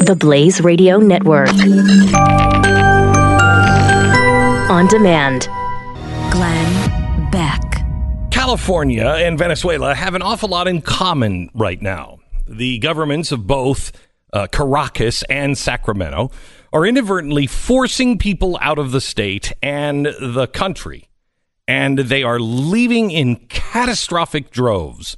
The Blaze Radio Network. On demand. Glenn Beck. California and Venezuela have an awful lot in common right now. The governments of both uh, Caracas and Sacramento are inadvertently forcing people out of the state and the country, and they are leaving in catastrophic droves.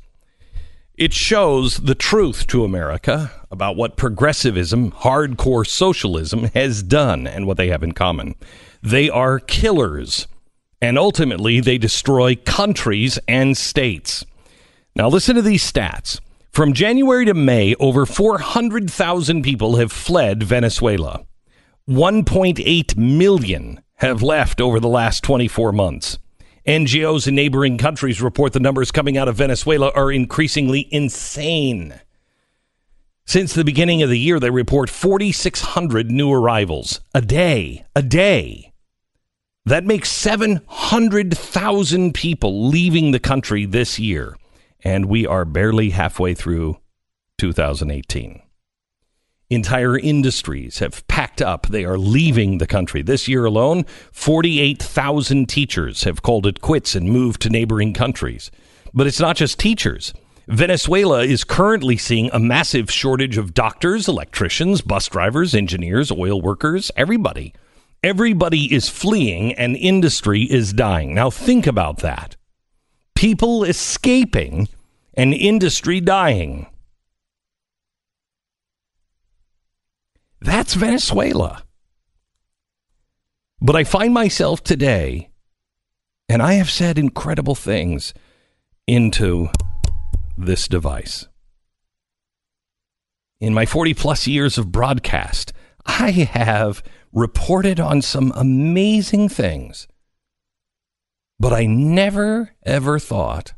It shows the truth to America about what progressivism, hardcore socialism, has done and what they have in common. They are killers, and ultimately they destroy countries and states. Now, listen to these stats. From January to May, over 400,000 people have fled Venezuela. 1.8 million have left over the last 24 months. NGOs in neighboring countries report the numbers coming out of Venezuela are increasingly insane. Since the beginning of the year, they report 4,600 new arrivals a day, a day. That makes 700,000 people leaving the country this year, and we are barely halfway through 2018. Entire industries have packed up. They are leaving the country. This year alone, 48,000 teachers have called it quits and moved to neighboring countries. But it's not just teachers. Venezuela is currently seeing a massive shortage of doctors, electricians, bus drivers, engineers, oil workers, everybody. Everybody is fleeing and industry is dying. Now think about that. People escaping and industry dying. That's Venezuela. But I find myself today, and I have said incredible things into this device. In my 40 plus years of broadcast, I have reported on some amazing things, but I never, ever thought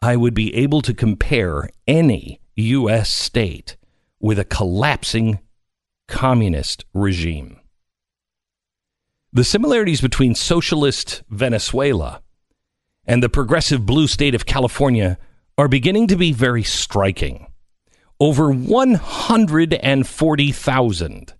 I would be able to compare any U.S. state with a collapsing communist regime. The similarities between socialist Venezuela and the progressive blue state of California are beginning to be very striking. Over 140,000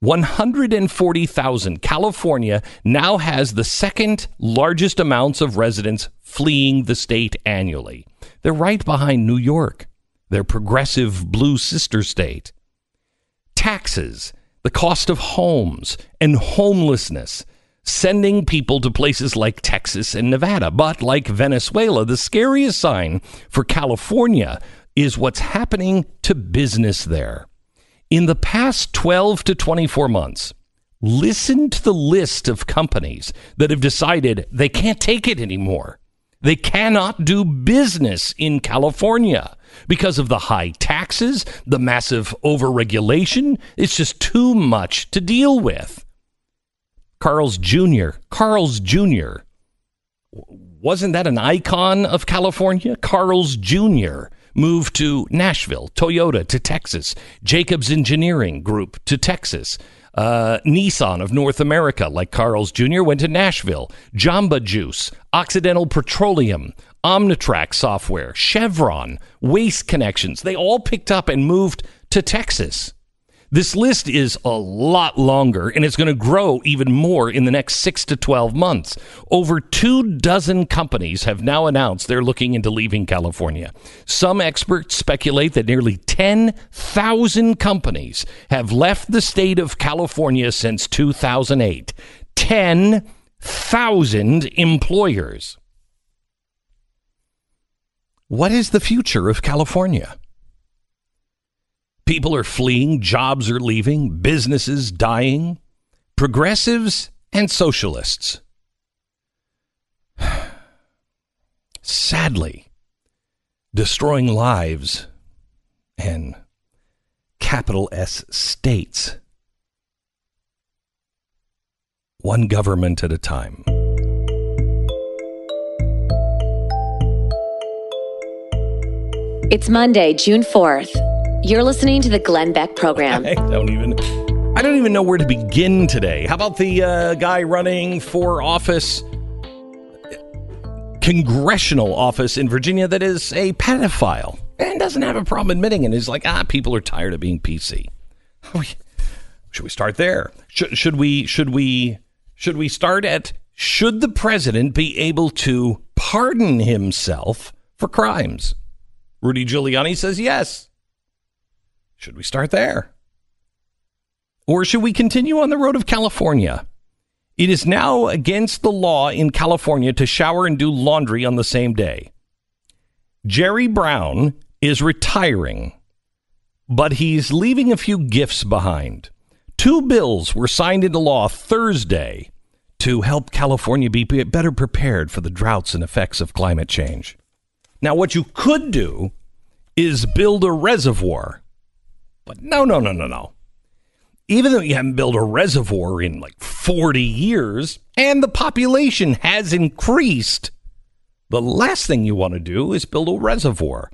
140,000. California now has the second largest amounts of residents fleeing the state annually. They're right behind New York, their progressive blue sister state taxes, the cost of homes, and homelessness, sending people to places like Texas and Nevada. But like Venezuela, the scariest sign for California is what's happening to business there. In the past 12 to 24 months, listen to the list of companies that have decided they can't take it anymore. They cannot do business in California because of the high taxes, the massive overregulation. It's just too much to deal with. Carl's Jr., Carl's Jr. Wasn't that an icon of California? Carl's Jr. moved to Nashville, Toyota to Texas, Jacobs Engineering Group to Texas. Uh, Nissan of North America, like Carl's Jr., went to Nashville. Jamba Juice, Occidental Petroleum, Omnitrack Software, Chevron, Waste Connections, they all picked up and moved to Texas. This list is a lot longer and it's going to grow even more in the next six to 12 months. Over two dozen companies have now announced they're looking into leaving California. Some experts speculate that nearly 10,000 companies have left the state of California since 2008. 10,000 employers. What is the future of California? People are fleeing, jobs are leaving, businesses dying, progressives and socialists. Sadly, destroying lives and capital S states, one government at a time. It's Monday, June 4th. You're listening to the Glenn Beck program. I don't even I don't even know where to begin today. How about the uh, guy running for office congressional office in Virginia that is a pedophile? and doesn't have a problem admitting it. He's like, ah, people are tired of being PC. Should we start there? Should, should we should we should we start at should the president be able to pardon himself for crimes? Rudy Giuliani says yes. Should we start there? Or should we continue on the road of California? It is now against the law in California to shower and do laundry on the same day. Jerry Brown is retiring, but he's leaving a few gifts behind. Two bills were signed into law Thursday to help California be better prepared for the droughts and effects of climate change. Now, what you could do is build a reservoir. But no, no, no, no, no. Even though you haven't built a reservoir in like 40 years and the population has increased, the last thing you want to do is build a reservoir.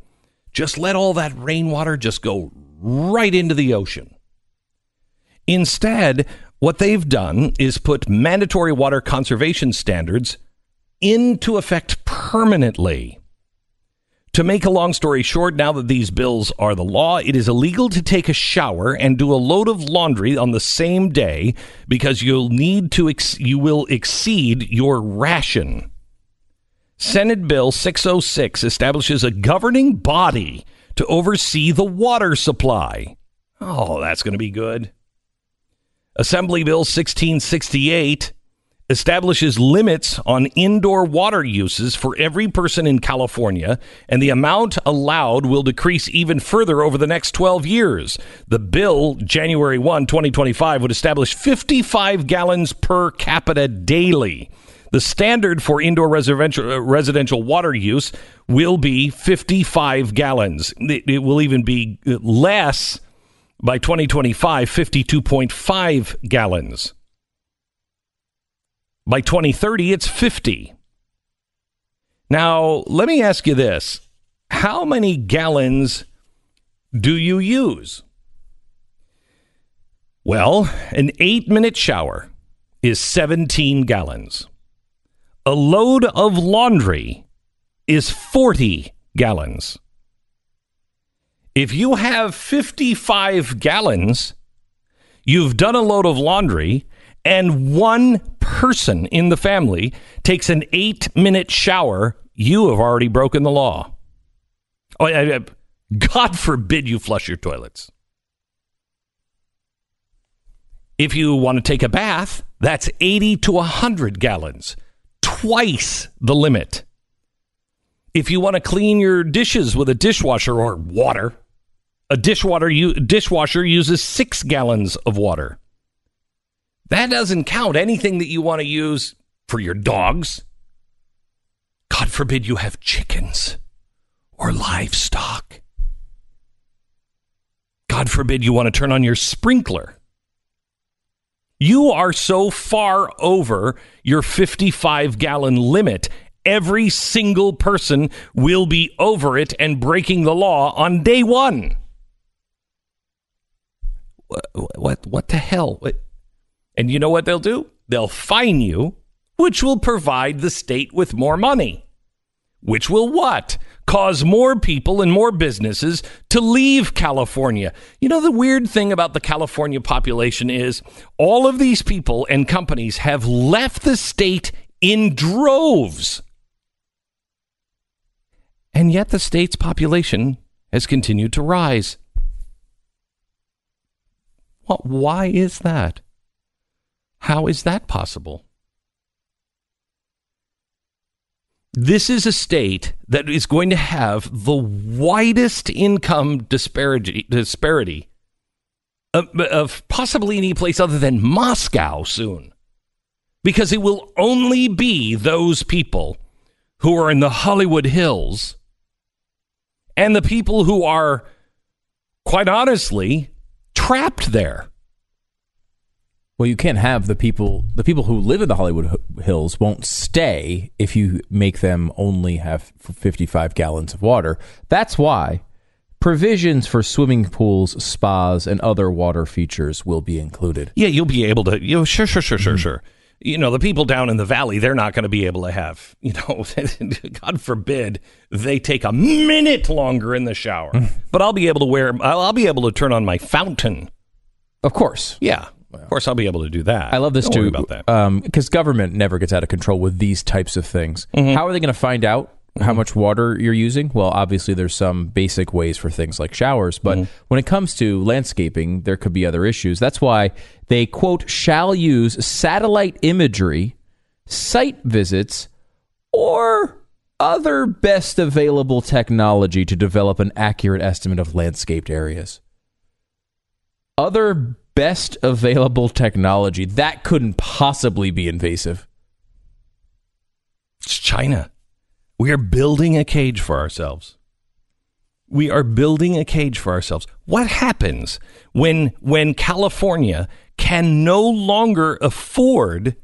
Just let all that rainwater just go right into the ocean. Instead, what they've done is put mandatory water conservation standards into effect permanently. To make a long story short, now that these bills are the law, it is illegal to take a shower and do a load of laundry on the same day because you'll need to ex- you will exceed your ration. Senate Bill 606 establishes a governing body to oversee the water supply. Oh, that's going to be good. Assembly Bill 1668 establishes limits on indoor water uses for every person in California, and the amount allowed will decrease even further over the next 12 years. The bill, January 1, 2025, would establish 55 gallons per capita daily. The standard for indoor residential, uh, residential water use will be 55 gallons. It, it will even be less by 2025, 52.5 gallons. By 2030, it's 50. Now, let me ask you this how many gallons do you use? Well, an eight minute shower is 17 gallons. A load of laundry is 40 gallons. If you have 55 gallons, you've done a load of laundry, and one person in the family takes an eight minute shower, you have already broken the law. Oh, God forbid you flush your toilets. If you want to take a bath, that's 80 to 100 gallons, twice the limit. If you want to clean your dishes with a dishwasher or water, a dishwater dishwasher uses six gallons of water. That doesn't count anything that you want to use for your dogs. God forbid you have chickens or livestock. God forbid you want to turn on your sprinkler. You are so far over your 55 gallon limit every single person will be over it and breaking the law on day one. What, what, what the hell? What? And you know what they'll do? They'll fine you, which will provide the state with more money. Which will what? Cause more people and more businesses to leave California. You know, the weird thing about the California population is all of these people and companies have left the state in droves. And yet the state's population has continued to rise. Well, why is that? How is that possible? This is a state that is going to have the widest income disparity, disparity of, of possibly any place other than Moscow soon. Because it will only be those people who are in the Hollywood Hills and the people who are, quite honestly, trapped there. Well, you can't have the people the people who live in the Hollywood Hills won't stay if you make them only have 55 gallons of water. That's why provisions for swimming pools, spas, and other water features will be included. Yeah, you'll be able to. You know, sure, sure, sure, sure, mm-hmm. sure. you know, the people down in the valley, they're not going to be able to have, you know, God forbid they take a minute longer in the shower. but I'll be able to wear, I'll, I'll be able to turn on my fountain. Of course. Yeah. Of course, I'll be able to do that. I love this Don't too worry about that. because government never gets out of control with these types of things. Mm-hmm. How are they going to find out how much water you're using? Well, obviously there's some basic ways for things like showers, but Mm-hmm. when it comes to landscaping, there could be other issues. That's why they quote shall use satellite imagery, site visits, or other best available technology to develop an accurate estimate of landscaped areas other best available technology that couldn't possibly be invasive. It's China. We are building a cage for ourselves. We are building a cage for ourselves. What happens when when California can no longer afford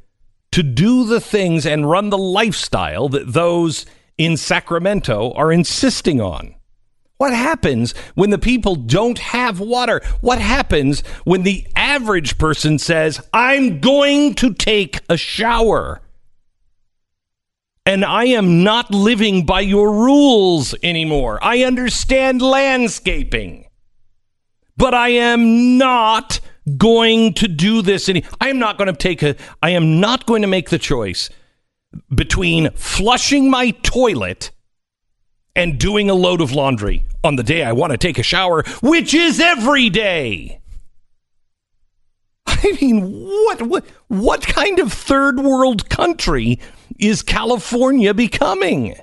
to do the things and run the lifestyle that those in Sacramento are insisting on? What happens when the people don't have water? What happens when the average person says, I'm going to take a shower? And I am not living by your rules anymore. I understand landscaping, but I am not going to do this any. I am not going to take a. I am not going to make the choice between flushing my toilet and doing a load of laundry on the day I want to take a shower, which is every day. I mean, what what what kind of third world country is California becoming?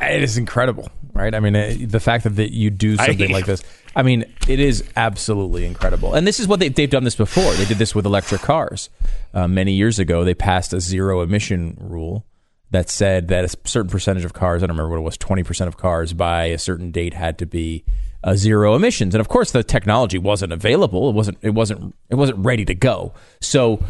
It is incredible, right? I mean, uh, the fact that, that you do something I- like this. I mean, it is absolutely incredible. And this is what they, they've done this before. They did this with electric cars. Uh, many years ago, they passed a zero emission rule that said that a certain percentage of cars, I don't remember what it was, 20% of cars by a certain date had to be uh, zero emissions. And of course, the technology wasn't available. It wasn't, it wasn't, it wasn't ready to go. So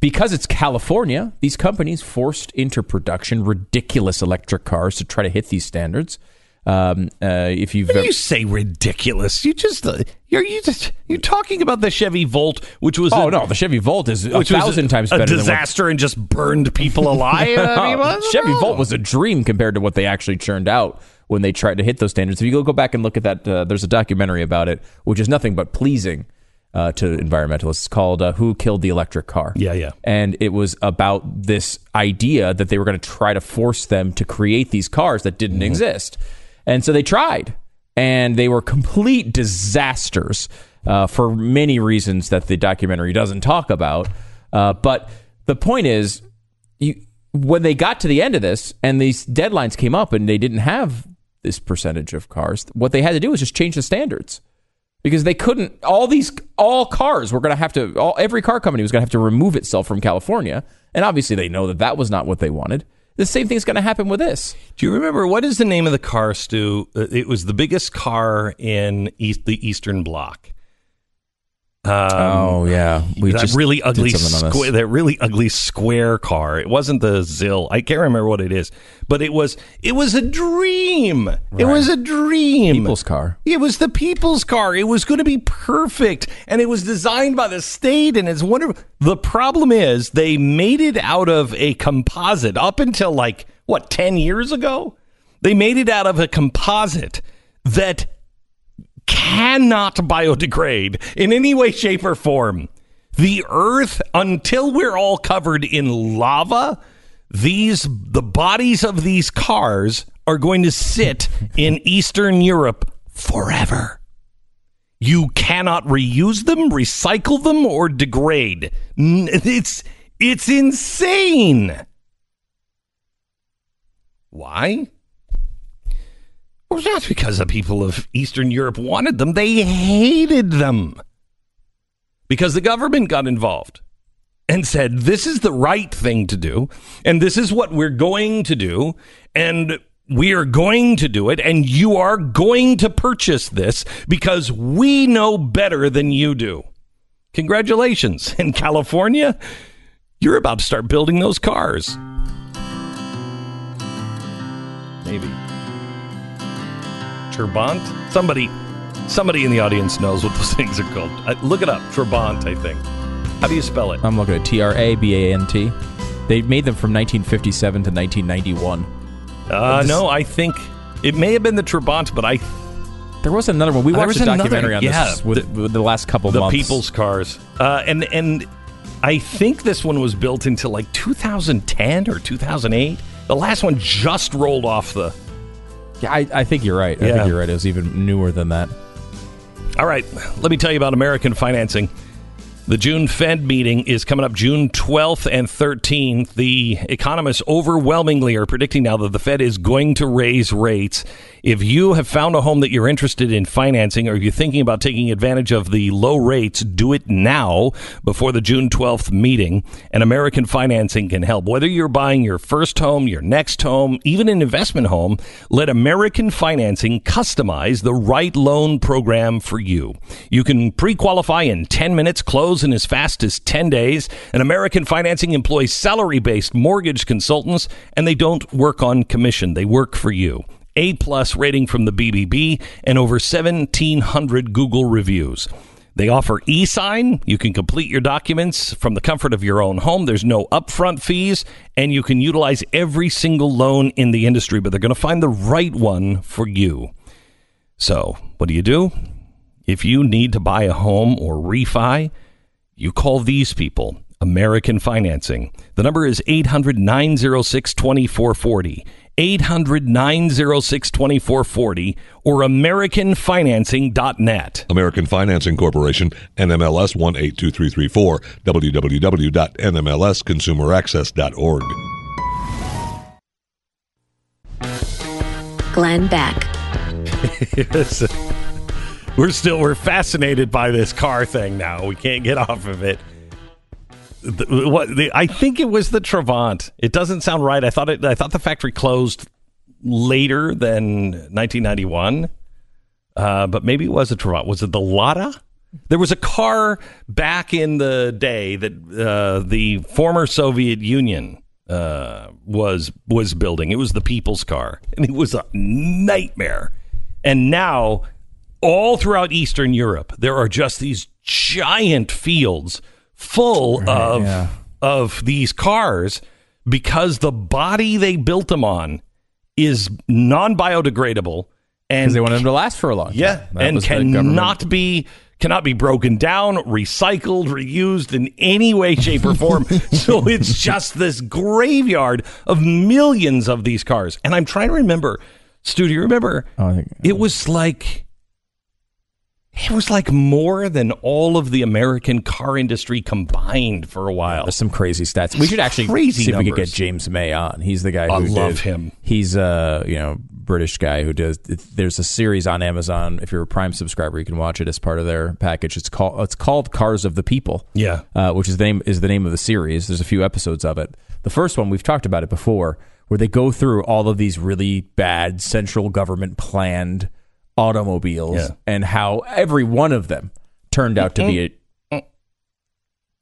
because it's California, these companies forced into production ridiculous electric cars to try to hit these standards. Um, uh, if you've You say ridiculous. You just uh, you're you just you're talking about the Chevy Volt, which was oh a, no, the Chevy Volt is a thousand times a better than what disaster and just burned people alive. I mean, what- Chevy Volt was a dream compared to what they actually churned out when they tried to hit those standards. If you go go back and look at that, uh, there's a documentary about it, which is nothing but pleasing uh, to environmentalists. It's called uh, "Who Killed the Electric Car." Yeah, yeah. and it was about this idea that they were going to try to force them to create these cars that didn't exist, and so they tried, and they were complete disasters uh, for many reasons that the documentary doesn't talk about. Uh, but the point is, you when they got to the end of this and these deadlines came up and they didn't have this percentage of cars, what they had to do was just change the standards because they couldn't. All these all cars were going to have to. All every car company was going to have to remove itself from California, and obviously they know that that was not what they wanted. The same thing's going to happen with this. Do you remember what is the name of the car, Stu? Uh, It was the biggest car in east, the Eastern Bloc. Um, oh yeah, we that really ugly, squa- that really ugly square car. It wasn't the Zill. I can't remember what it is, but it was. It was a dream. It was a dream. People's car. It was the people's car. It was going to be perfect, and it was designed by the state, and it's wonderful. The problem is they made it out of a composite up until like what ten years ago. They made it out of a composite that cannot biodegrade in any way, shape, or form. The Earth, until we're all covered in lava, these the bodies of these cars are going to sit in Eastern Europe forever. You cannot reuse them, recycle them, or degrade. It's it's insane. Why? Well, not because the people of Eastern Europe wanted them. They hated them. Because the government got involved and said, this is the right thing to do, and this is what we're going to do, and we are going to do it, and you are going to purchase this because we know better than you do. Congratulations. In California, you're about to start building those cars. Maybe. Trabant? Somebody somebody in the audience knows what those things are called. Uh, look it up. Trabant, I think. How do you spell it? I'm looking at T R A B A N T. They made them from 1957 to 1991. Uh, no, I think it may have been the Trabant, but I There was another one. We watched a another- documentary on yeah, this with, the- with the last couple the months. people's cars. Uh, and and I think this one was built into like 2010 or 2008. The last one just rolled off the. Yeah, I, I think you're right. I Yeah. think you're right. It was even newer than that. All right, let me tell you about American financing. The June Fed meeting is coming up June 12th and 13th. The economists overwhelmingly are predicting now that the Fed is going to raise rates. If you have found a home that you're interested in financing or you're thinking about taking advantage of the low rates, do it now before the June 12th meeting. And American financing can help. Whether you're buying your first home, your next home, even an investment home, let American financing customize the right loan program for you. You can pre qualify in 10 minutes, close in as fast as 10 days. And American financing employs salary based mortgage consultants, and they don't work on commission, they work for you. A plus rating from the BBB and over 1,700 Google reviews. They offer e-sign. You can complete your documents from the comfort of your own home. There's no upfront fees, and you can utilize every single loan in the industry, but they're going to find the right one for you. So, what do you do? If you need to buy a home or refi, you call these people, American Financing. The number is 800 906 2440. 800 906 2440 or AmericanFinancing.net. American Financing Corporation, NMLS 182334, www.nmlsconsumeraccess.org. Glenn Beck. Yes. we're still we're fascinated by this car thing now. We can't get off of it. What the, I think it was the Trabant. It doesn't sound right. I thought it. I thought the factory closed later than 1991, uh, but maybe it was a Trabant. Was it the Lada? There was a car back in the day that uh, the former Soviet Union uh, was was building. It was the people's car, and it was a nightmare. And now, all throughout Eastern Europe, there are just these giant fields full of yeah. of these cars because the body they built them on is non biodegradable and they wanted them to last for a long time. yeah, That and cannot be cannot be broken down, recycled, reused in any way, shape, or form. so it's just this graveyard of millions of these cars. And I'm trying to remember, Stu, do you remember? Oh, I think- it was like it was like more than all of the American car industry combined for a while. There's some crazy stats. We should actually Crazy see if we could get James May on. He's the guy. Who I love did- him. He's a you know British guy who does. There's a series on Amazon. If you're a Prime subscriber, you can watch it as part of their package. It's called it's called Cars of the People. Yeah. uh, which is the name is the name of the series. There's a few episodes of it. The first one we've talked about it before, where they go through all of these really bad central government planned automobiles Yeah. and how every one of them turned out to be a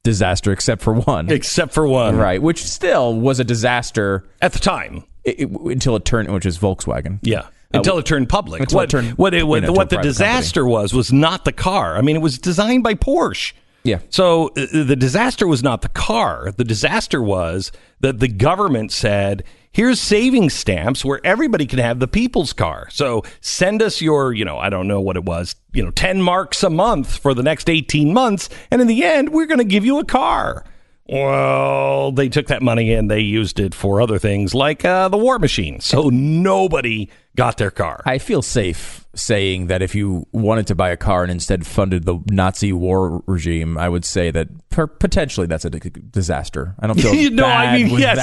disaster except for one. Except for one. Right, which still was a disaster At the time. i- i- until it turned, which is Volkswagen. Yeah. Until it turned public. Uh, until what it turned, what, it, what, you know, what the disaster was was not the car. I mean, it was designed by Porsche. Yeah. So uh, the disaster was not the car. The disaster was that the government said, "Here's savings stamps where everybody can have the people's car. So send us your, you know, I don't know what it was, you know, 10 marks a month for the next 18 months, and in the end, we're going to give you a car." Well, they took that money and they used it for other things like uh, the war machine. So nobody got their car. I feel safe saying that if you wanted to buy a car and instead funded the Nazi war regime, I would say that potentially that's a d- disaster. I don't feel You know, I mean, with yes,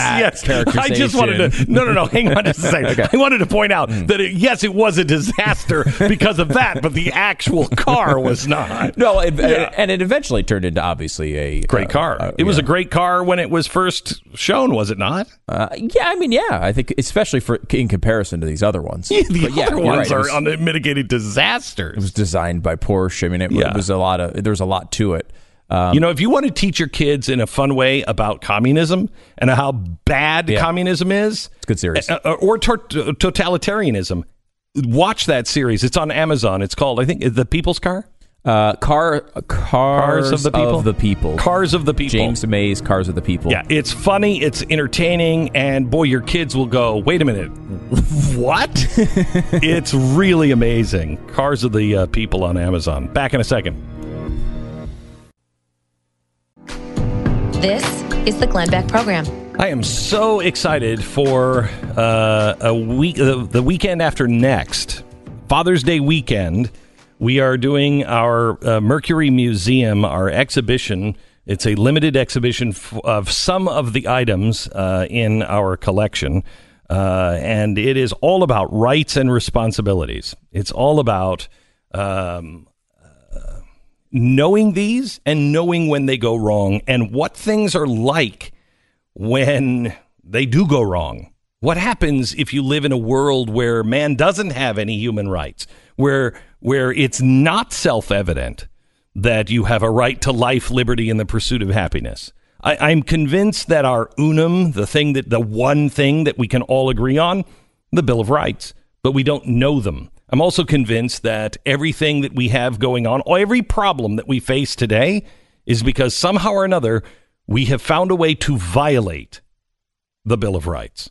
yes. I just wanted to. No, no, no. Hang on just a second. I wanted to point out that it, yes, it was a disaster because of that, but the actual car was not. No, it, Yeah. and it eventually turned into obviously a Great uh, car. uh, it was yeah. a great car when it was first shown, was it not? Uh, yeah, I mean, yeah, I think especially for in comparison to these other ones. the But yeah, other ones right. Are was- unmitigated disasters. It was designed by Porsche. I mean, it, Yeah. it was a lot of there was a lot to it. Um, you know, if you want to teach your kids in a fun way about communism and how bad Yeah. communism is, It's a good series. uh, or tor- totalitarianism, watch that series. It's on Amazon. It's called, I think, The People's Car. Uh, car, cars, of the people. the people. Cars of the People. James May's, Cars of the People. Yeah, it's funny, it's entertaining, and boy, your kids will go, wait a minute, what? it's really amazing. Cars of the uh, People on Amazon. Back in a second. This is the Glenn Beck Program. I am so excited for uh, a week, the, the weekend after next, Father's Day weekend. We are doing our uh, Mercury Museum, our exhibition. It's a limited exhibition f- of some of the items uh, in our collection. Uh, and it is all about rights and responsibilities. It's all about um, knowing these and knowing when they go wrong and what things are like when they do go wrong. What happens if you live in a world where man doesn't have any human rights, where where it's not self-evident that you have a right to life, liberty, and the pursuit of happiness? I, I'm convinced that our unum, the thing that the one thing that we can all agree on, the Bill of Rights, but we don't know them. I'm also convinced that everything that we have going on, every problem that we face today, is because somehow or another we have found a way to violate the Bill of Rights.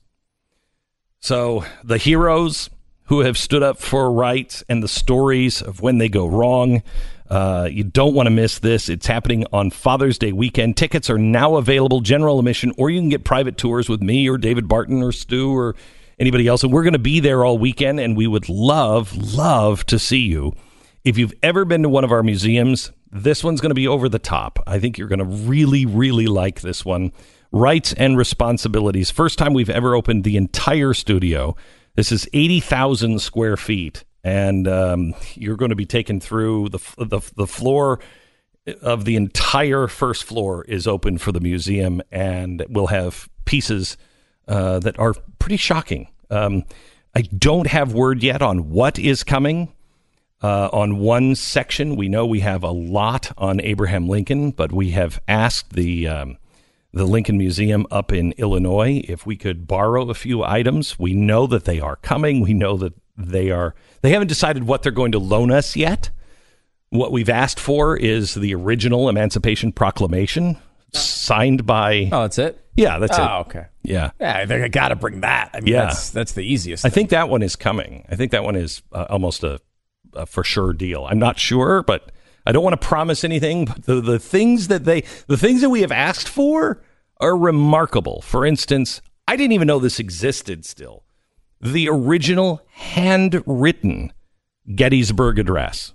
So the heroes who have stood up for rights and the stories of when they go wrong. Uh, you don't want to miss this. It's happening on Father's Day weekend. Tickets are now available, general admission, or you can get private tours with me or David Barton or Stu or anybody else. And we're going to be there all weekend, and we would love, love to see you. If you've ever been to one of our museums, this one's going to be over the top. I think you're going to really, really like this one. Rights and responsibilities. First time we've ever opened the entire studio. This is 80,000 square feet, and um, you're going to be taken through the, the, the floor of the entire first floor is open for the museum, and we'll have pieces uh, that are pretty shocking. Um, I don't have word yet on what is coming. Uh, on one section, we know we have a lot on Abraham Lincoln, but we have asked the um, the Lincoln Museum up in Illinois if we could borrow a few items. We know that they are coming. We know that they are. They haven't decided what they're going to loan us yet. What we've asked for is the original Emancipation Proclamation signed by. Oh, that's it. Yeah, that's it. Oh, okay. Yeah. Yeah, I got to bring that. I mean, Yeah. that's that's the easiest. I think that one is coming. I think that one is uh, almost a, a for sure deal. I'm not sure, but I don't want to promise anything. But the, the things that they, the things that we have asked for are remarkable. For instance, I didn't even know this existed still. The original handwritten Gettysburg Address,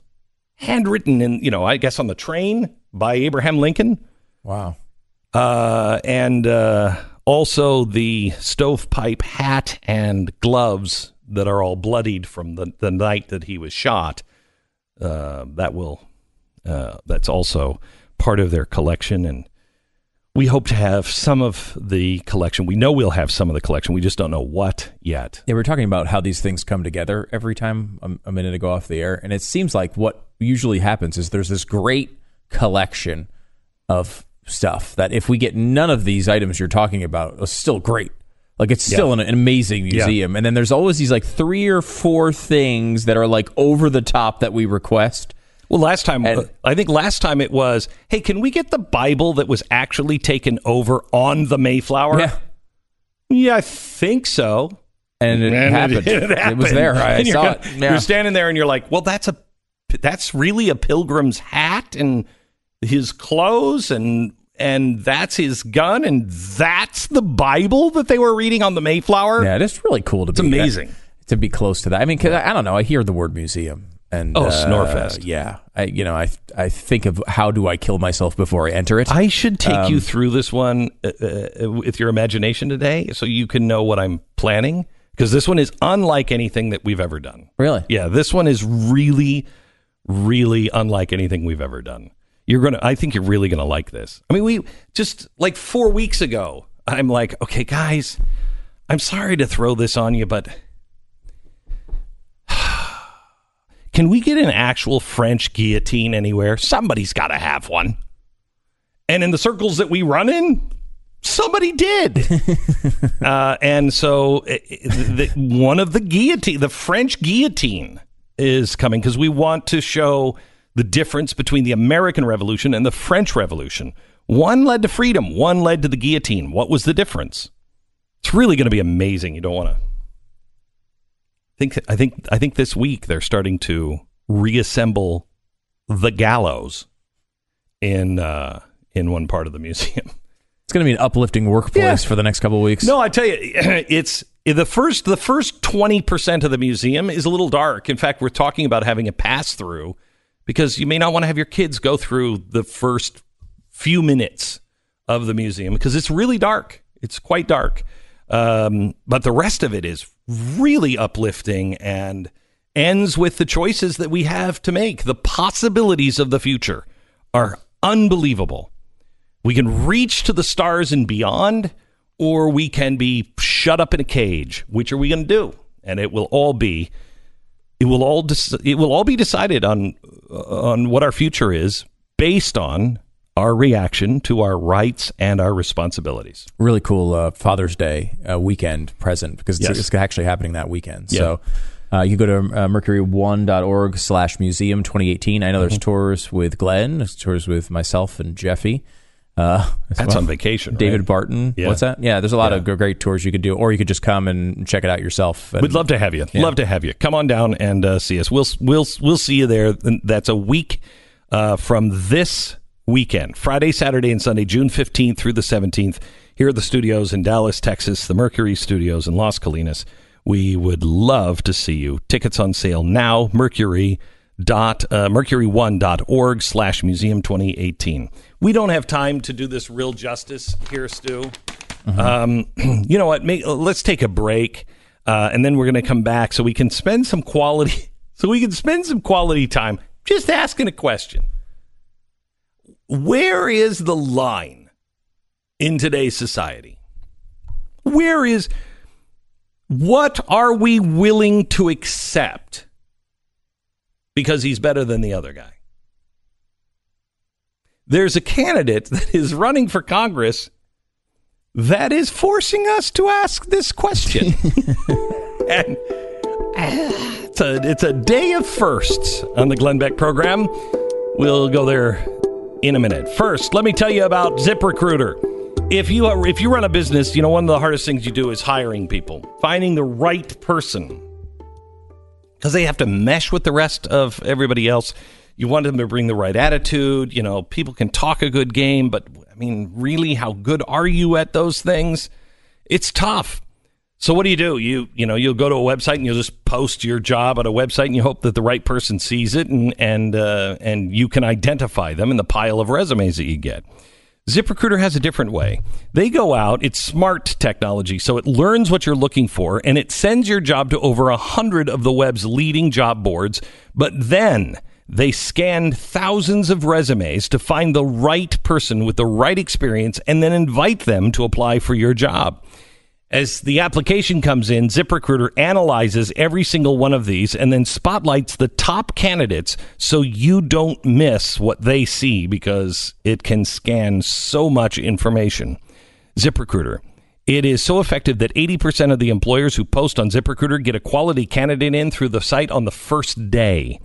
handwritten in, you know, I guess on the train by Abraham Lincoln wow. Uh, and uh, also the stovepipe hat and gloves that are all bloodied from the, the night that he was shot. Uh, that will uh, that's also part of their collection, and we hope to have some of the collection. We know we'll have some of the collection. We just don't know what yet. Yeah, we're talking about how these things come together every time a, a minute ago off the air, and it seems like what usually happens is there's this great collection of stuff that if we get none of these items you're talking about, it's still great. Like it's still Yeah. an, an amazing museum, and then there's always these like three or four things that are like over the top that we request. Well, last time And- uh, I think last time it was, hey, can we get the Bible that was actually taken over on the Mayflower? Yeah, Yeah, I think so. and it, And happened. It, It, happened. was there. I saw gonna- it. Yeah. You're standing there and you're like, well, that's a that's really a pilgrim's hat and his clothes and and that's his gun and that's the Bible that they were reading on the Mayflower. Yeah, it is really cool to It's be amazing. to be close to that. I mean, 'cause I, I don't know. I hear the word museum and Oh, uh, Snorefest. Yeah, I you know I I think of how do I kill myself before I enter it. I should take Um, you through this one uh, uh, with your imagination today, so you can know what I'm planning. Because this one is unlike anything that we've ever done. really? Yeah, this one is really, really unlike anything we've ever done. You're gonna, I think you're really gonna like this. I mean, we just like four weeks ago, I'm like, okay, guys, I'm sorry to throw this on you, but can we get an actual French guillotine anywhere? Somebody's got to have one. And in the circles that we run in, somebody did. uh, and so uh, the, one of the guillotine, the French guillotine, is coming because we want to show the difference between the American Revolution and the French Revolution. One led to freedom, one led to the guillotine. What was the difference? It's really going to be amazing. You don't want to think I think I think this week they're starting to reassemble the gallows in uh, in one part of the museum. It's going to be an uplifting workplace Yeah. for the next couple of weeks. No, I tell you, it's the first the first twenty percent of the museum is a little dark. In fact, we're talking about having a pass through because you may not want to have your kids go through the first few minutes of the museum because it's really dark. It's quite dark. Um, but the rest of it is really uplifting and ends with the choices that we have to make. The possibilities of the future are unbelievable. We can reach to the stars and beyond, or we can be shut up in a cage. Which are we going to do? And it will all be, it will all, dec- it will all be decided on on what our future is based on our reaction to our rights and our responsibilities. really cool uh, Father's Day uh, weekend present because it's, Yes. it's actually happening that weekend. Yeah. So uh, you can go to uh, mercury1.org slash museum 2018. I know Mm-hmm. there's tours with Glenn, there's tours with myself and Jeffy. Uh, That's well. on vacation. David right? Barton. Yeah. What's that? Yeah, there's a lot Yeah. of great tours you could do, or you could just come and check it out yourself. And- We'd love to have you. Love to have you. Come on down and uh, see us. We'll we'll we'll see you there. That's a week uh, from this weekend, Friday, Saturday, and Sunday, June fifteenth through the seventeenth. Here at the studios in Dallas, Texas, the Mercury Studios in Las Colinas. We would love to see you. Tickets on sale now. Mercury dot uh, mercury1.org slash museum 2018 we don't have time to do this real justice here stu. Um, you know what? Make, let's take a break uh, and then we're going to come back so we can spend some quality so we can spend some quality time just asking a question. Where is the line in today's society? Where is what are we willing to accept because he's better than the other guy there's a candidate that is running for congress that is forcing us to ask this question and uh, it's a, it's a day of firsts on the Glenn Beck program. We'll go there in a minute. First, let me tell you about ZipRecruiter. If you are, if you run a business, you know one of the hardest things you do is hiring people, finding the right person, because they have to mesh with the rest of everybody else. You want them to bring the right attitude. You know, people can talk a good game, but I mean, really, how good are you at those things? It's tough. So what do you do? You you know you'll go to a website and you'll just post your job at a website and you hope that the right person sees it and and uh, and you can identify them in the pile of resumes that you get. ZipRecruiter has a different way. They go out, it's smart technology, so it learns what you're looking for and it sends your job to over a hundred of the web's leading job boards, but then they scan thousands of resumes to find the right person with the right experience and then invite them to apply for your job. As the application comes in, ZipRecruiter analyzes every single one of these and then spotlights the top candidates so you don't miss what they see because it can scan so much information. ZipRecruiter. It is so effective that 80% of the employers who post on ZipRecruiter get a quality candidate in through the site on the first day.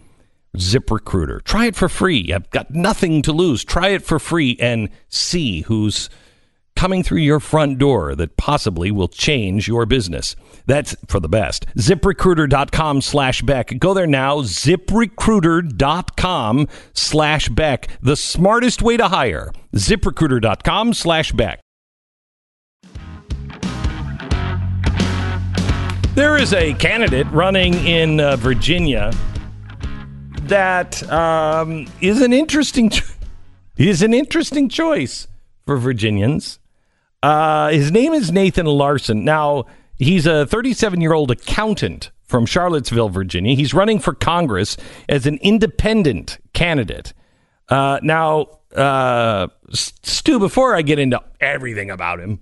ZipRecruiter. Try it for free. I've got nothing to lose. Try it for free and see who's coming through your front door that possibly will change your business. That's for the best. ZipRecruiter.com slash Beck. Go there now. ZipRecruiter.com slash Beck. The smartest way to hire. ZipRecruiter.com slash Beck. There is a candidate running in uh, Virginia that um, is an interesting is an interesting choice for Virginians. Uh, his name is Nathan Larson. Now, he's a 37 year old accountant from Charlottesville, Virginia. He's running for Congress as an independent candidate. Uh, now, uh, Stu, before I get into everything about him,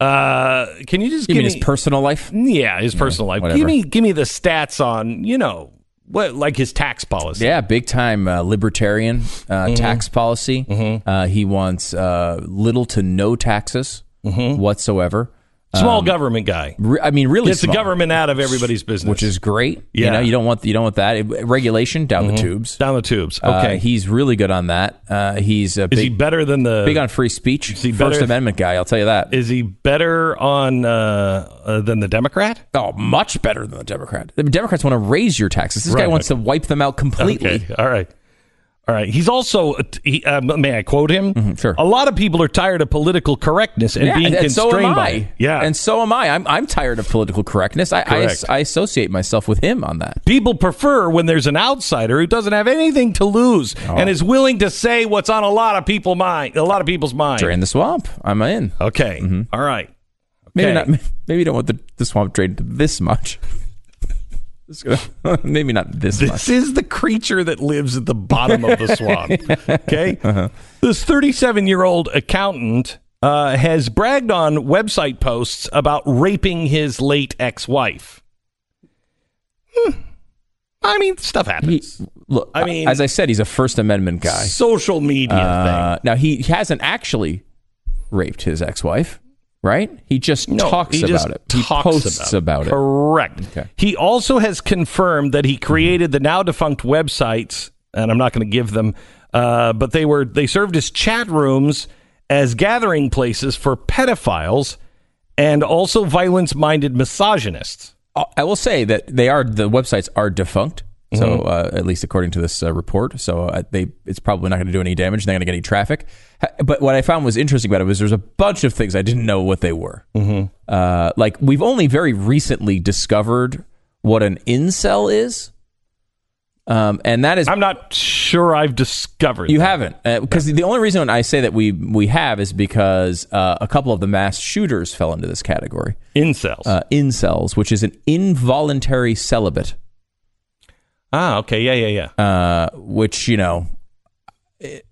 uh, can you just You give me his personal life? yeah, his personal life. whatever. Give me give me the stats on you know what like his tax policy. Yeah, big time uh, libertarian uh, Mm-hmm. tax policy. Uh, he wants uh, little to no taxes Mm-hmm. whatsoever. Small government guy. Re- I mean, really, Gets the government out of everybody's business. which is great. Yeah. You know, you don't want you don't want that It- regulation down the tubes. down the tubes. Uh, Okay. he's really good on that. Uh, he's a is he better than the big on free speech. he First Amendment guy, I'll tell you that. Is he better on uh, uh, than the Democrat? Oh, much better than the Democrat. The Democrats want to raise your taxes. This guy Right. wants to wipe them out completely. Okay. All right. All right. He's also, he, uh, may I quote him? Mm-hmm, sure. A lot of people are tired of political correctness and Yeah, being and so constrained am by I. it. Yeah. and so am I. I'm I'm tired of political correctness. I I, Correct. I associate myself with him on that. people prefer when there's an outsider who doesn't have anything to lose Oh. and is willing to say what's on a lot of people mind, a lot of people's mind. Drain the swamp. I'm in. Okay. All right. Maybe not. Maybe you don't want the, the swamp drained this much. Maybe not this, This much. is the creature that lives at the bottom of the swamp. Okay. Uh-huh. This 37 year old accountant uh, has bragged on website posts about raping his late ex wife. I mean, stuff He, happens. look, I mean- as I said, he's a First Amendment guy. Social media Uh, now he hasn't actually raped his ex-wife, right? He just. No, talks he about just it. He talks posts about, it. Correct. Okay. He also has confirmed that he created the now defunct websites, and I'm not going to give them, uh, but they were they served as chat rooms as gathering places for pedophiles and also violence-minded misogynists. Uh, I will say that they are the websites are defunct. So Mm-hmm. uh, at least according to this uh, report, so uh, they it's probably not going to do any damage. They're going to get any traffic. But what I found was interesting about it was there's a bunch of things I didn't know what they were. Mm-hmm. Uh, like we've only very recently discovered what an incel is, um, and that is I'm not sure I've discovered. You that. haven't, because the only reason I say that we we have is because uh, a couple of the mass shooters fell into this category. incels. Uh, incels, which is an involuntary celibate, ah, okay, yeah, yeah, yeah. uh, which you know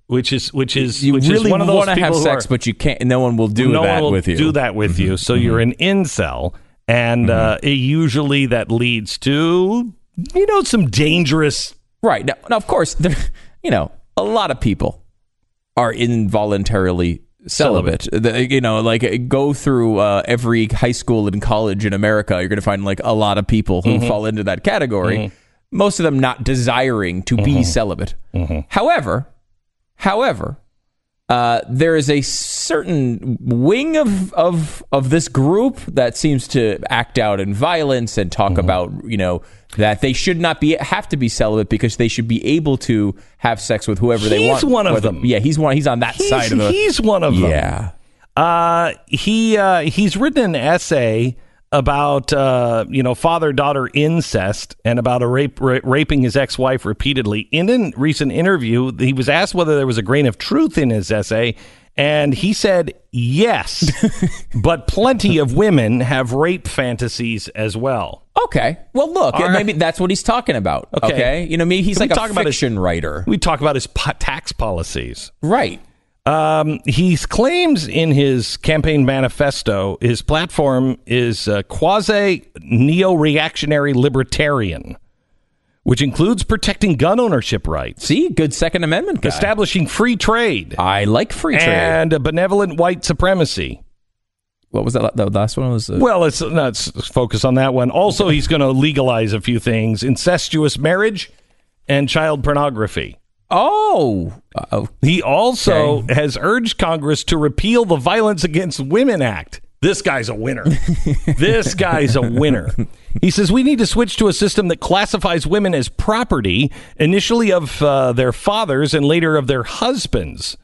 Which is which is you which really is one of those want to have sex, are- but you can't. No one will do no that one will with you. do that with you. So you're an incel, and uh, it usually that leads to you know some dangerous. right now. Now, of course, there, you know, a lot of people are involuntarily celibate. The- you know, like go through uh, every high school and college in America, you're going to find like a lot of people who fall into that category. Most of them not desiring to be celibate. However, however, uh, there is a certain wing of, of of this group that seems to act out in violence and talk about you know that they should not be have to be celibate because they should be able to have sex with whoever they He's want. one of Whether- them. Yeah, he's one. He's on that He's, side of the. he's one of them. yeah. Uh, he uh, he's written an essay about uh, you know father daughter incest and about a rape ra- raping his ex wife repeatedly. In a recent interview, he was asked whether there was a grain of truth in his essay. And he said yes, but plenty of women have rape fantasies as well. Okay. Well, look, right. maybe that's what he's talking about. Okay. Okay. You know, maybe he's Can like a about his- fiction writer. We talk about his po- tax policies. Right. Um, he claims in his campaign manifesto his platform is uh, quasi neo reactionary libertarian, which includes protecting gun ownership rights, See, good Second Amendment guy. establishing free trade, I like free trade. and a benevolent white supremacy. what was that? The last one was. Uh, Well, let's let's focus on that one. Also, he's going to legalize a few things: incestuous marriage and child pornography. Oh. Uh, He also has urged Congress to repeal the Violence Against Women Act. This guy's a winner. this guy's a winner. He says we need to switch to a system that classifies women as property, initially of uh, their fathers and later of their husbands.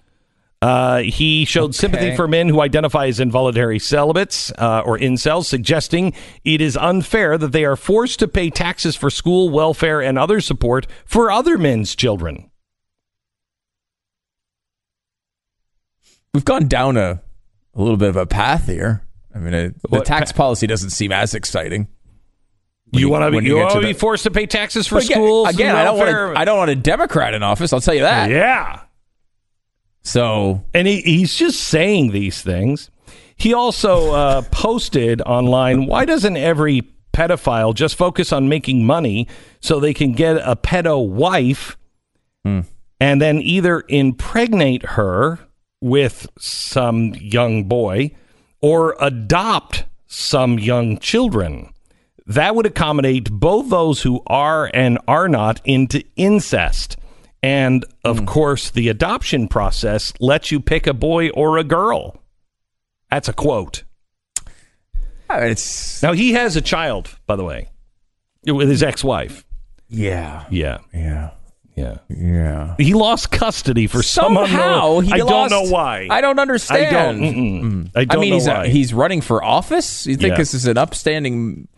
Uh, he showed sympathy for men who identify as involuntary celibates uh, or incels, suggesting it is unfair that they are forced to pay taxes for school, welfare, and other support for other men's children. We've gone down a, a little bit of a path here. I mean, it, the What tax policy doesn't seem as exciting. You want to be, you get want to to be forced to pay taxes for again, schools? Again, I don't want? I don't want a Democrat in office. I'll tell you that. Yeah, So and he, he's just saying these things. He also uh, posted online. Why doesn't every pedophile just focus on making money so they can get a pedo wife Hmm. and then either impregnate her with some young boy or adopt some young children. That would accommodate both those who are and are not into incest. And of course, the adoption process lets you pick a boy or a girl. That's a quote. Uh, It's Now, he has a child, by the way, with his ex wife. yeah, Yeah. yeah, Yeah. yeah. He lost custody for some Somehow unknown. he I lost- don't know why. I don't understand. I don't. mm-mm. I I don't mean, know he's uh, why. he's running for office. You think Yeah. this is an upstanding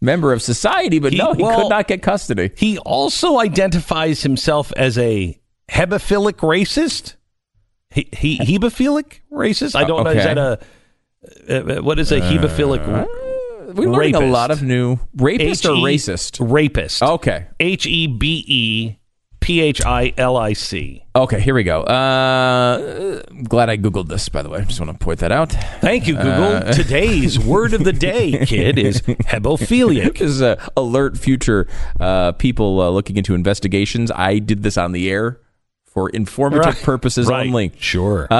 member of society, but He- no, he well- could not get custody. he also identifies himself as a hebephilic racist. He, he hebephilic racist. I don't know. Is that a uh, uh, what is a hebephilic uh, We're learning a lot of new rapist or racist. Rapist. Okay, H e b e p h i l i c. okay, here we go. Uh, glad I googled this. By the way, I just want to point that out. Thank you, Google. Today's word of the day, kid, is hebephilic. This is uh, alert future uh, people uh, looking into investigations. I did this on the air for informative Right. purposes Right. only. Sure.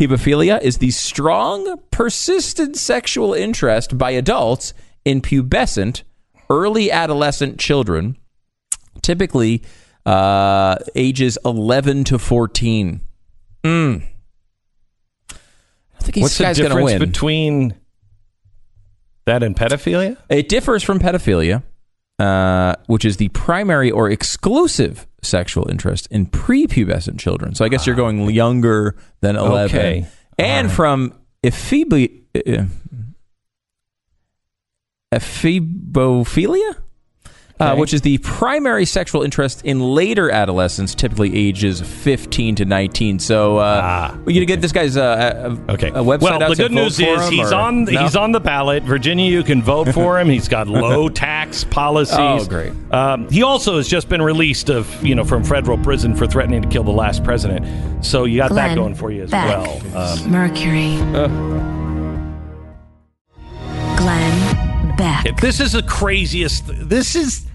Hebephilia is the strong, persistent sexual interest by adults in pubescent, early adolescent children, typically uh, ages 11 to 14. Mm. I think What's the guy's going to difference between that and pedophilia? It differs from pedophilia, uh, which is the primary or exclusive sexual interest in prepubescent children. So I guess you're going younger than 11. Okay. And from ephebi- uh, ephebophilia? Uh, which is the primary sexual interest in later adolescents, typically ages 15 to 19. So, uh, we going to get this guy's uh, a, Okay. a website well, out the good news is him, he's or- on No? he's on the ballot. Virginia, you can vote for him. He's got low tax policies. Oh, great. Um, he also has just been released of you know from federal prison for threatening to kill the last president. So you got that going for you as Beck. well. Um, Mercury. Glenn Beck. this is the craziest. This is.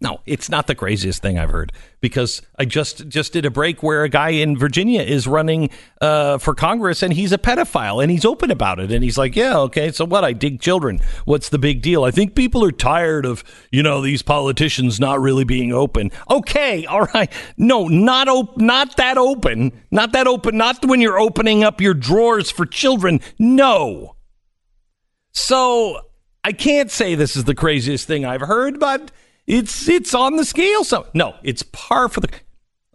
No, it's not the craziest thing I've heard because I just just did a break where a guy in Virginia is running uh, for Congress and he's a pedophile and he's open about it and he's like, yeah, okay, so what? I dig children. What's the big deal? I think people are tired of you know these politicians not really being open. Okay, all right, no, not op- not that open, not that open, not when you're opening up your drawers for children. No. So I can't say this is the craziest thing I've heard, but it's it's on the scale. So no, it's par for the.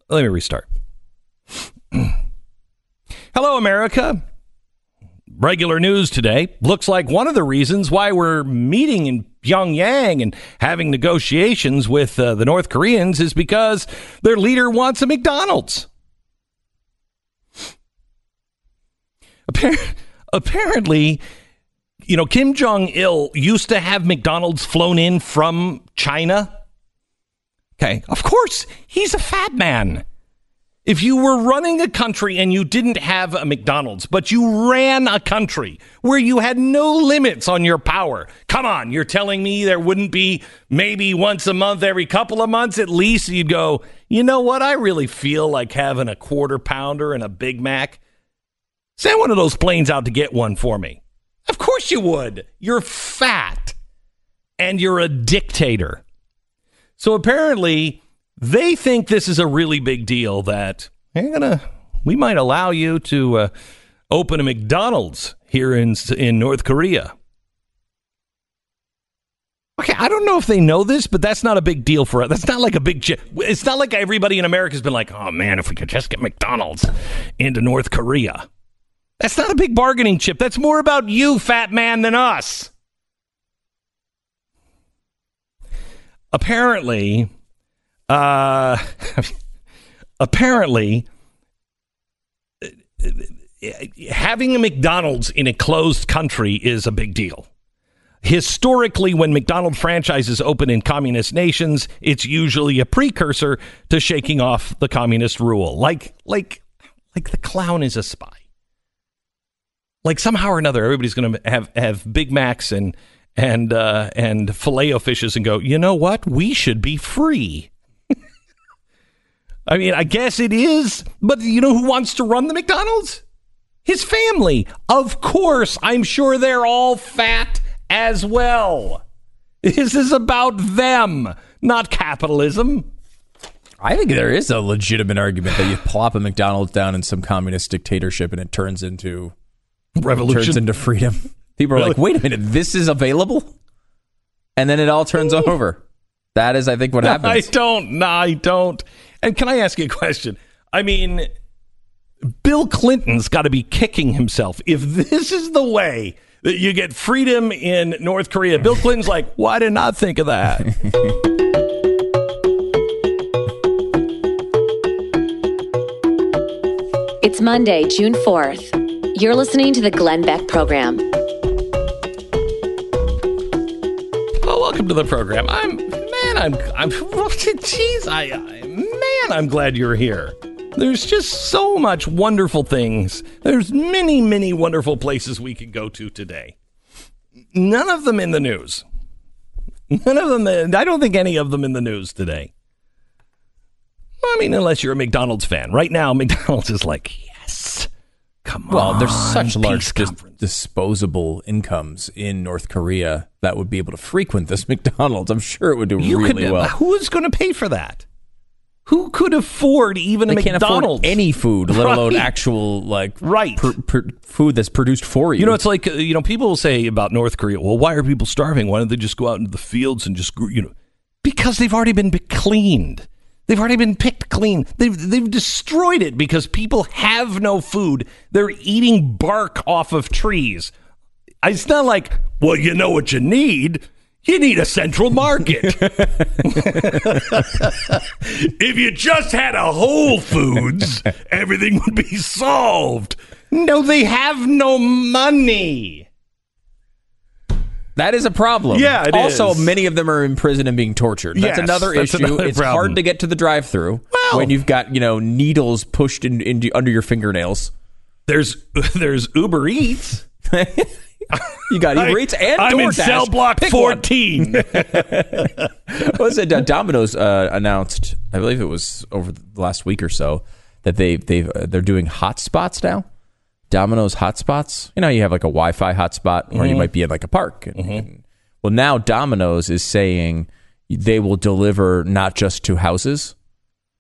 Let me restart. Hello, America. Regular news today. Looks like one of the reasons why we're meeting in Pyongyang and having negotiations with uh, the North Koreans is because their leader wants a McDonald's. Appar- apparently, you know, Kim Jong il used to have McDonald's flown in from China. Okay. Of course, he's a fat man. If you were running a country and you didn't have a McDonald's, but you ran a country where you had no limits on your power, come on, you're telling me there wouldn't be maybe once a month, every couple of months at least, you'd go, you know what? I really feel like having a quarter pounder and a Big Mac. Send one of those planes out to get one for me. Of course you would. You're fat and you're a dictator. So apparently, they think this is a really big deal that they're gonna, we might allow you to uh, open a McDonald's here in in North Korea. Okay, I don't know if they know this, but that's not a big deal for us. That's not like a big. It's not like everybody in America's been like, "Oh man, if we could just get McDonald's into North Korea." That's not a big bargaining chip. That's more about you, fat man, than us. Apparently, uh, apparently, having a McDonald's in a closed country is a big deal. Historically, when McDonald's franchises open in communist nations, it's usually a precursor to shaking off the communist rule. Like, like, like the clown is a spy. Like somehow or another, everybody's going to have have Big Macs and and uh, and filet o fishes and go. You know what? We should be free. I mean, I guess it is, but you know who wants to run the McDonald's? His family. Of course, I'm sure they're all fat as well. This is about them, not capitalism. I think there is a legitimate argument that you plop a McDonald's down in some communist dictatorship and it turns into Revolution. turns into freedom. People are Really? like, wait a minute, this is available? And then it all turns over. That is, I think, what I happens. I don't. No, I don't. And can I ask you a question? I mean, Bill Clinton's got to be kicking himself. If this is the way that you get freedom in North Korea, Bill Clinton's like, why did I think of that? It's Monday, June 4th. You're listening to the Glenn Beck Program. well, welcome to the program. I'm man. I'm I'm. Jeez, I, I man. I'm glad you're here. There's just so much wonderful things. There's many, many wonderful places we could go to today. None of them in the news. None of them. I don't think any of them in the news today. I mean, unless you're a McDonald's fan. Right now, McDonald's is like. Come on. well, there's such large dis- disposable incomes in North Korea that would be able to frequent this McDonald's. I'm sure it would do You really could, well. Who's going to pay for that? Who could afford even a They can't McDonald's? afford any food, let alone actual like Right. pr- pr- food that's produced for you. You know, it's like uh, you know, people will say about North Korea. Well, why are people starving? Why don't they just go out into the fields and just you know? Because they've already been cleaned. They've already been picked clean. They've they've destroyed it because people have no food. They're eating bark off of trees. It's not like, well, you know what you need. You need a central market. if you just had a Whole Foods, everything would be solved. No, they have no money. That is a problem. Yeah, it also, is. many of them are in prison and being tortured. That's Yes, another that's issue. another it's problem. hard to get to the drive-through Well- when you've got you know needles pushed in, into under your fingernails. There's there's Uber Eats. You got Uber Eats and I'm in cell block Pick 14. What was it? Uh, Domino's uh, announced, I believe it was over the last week or so, that they they uh, they're doing hot spots now. Domino's hotspots. You know, you have like a Wi-Fi hotspot, or Mm-hmm. you might be in like a park. And- and- well, now Domino's is saying they will deliver not just to houses.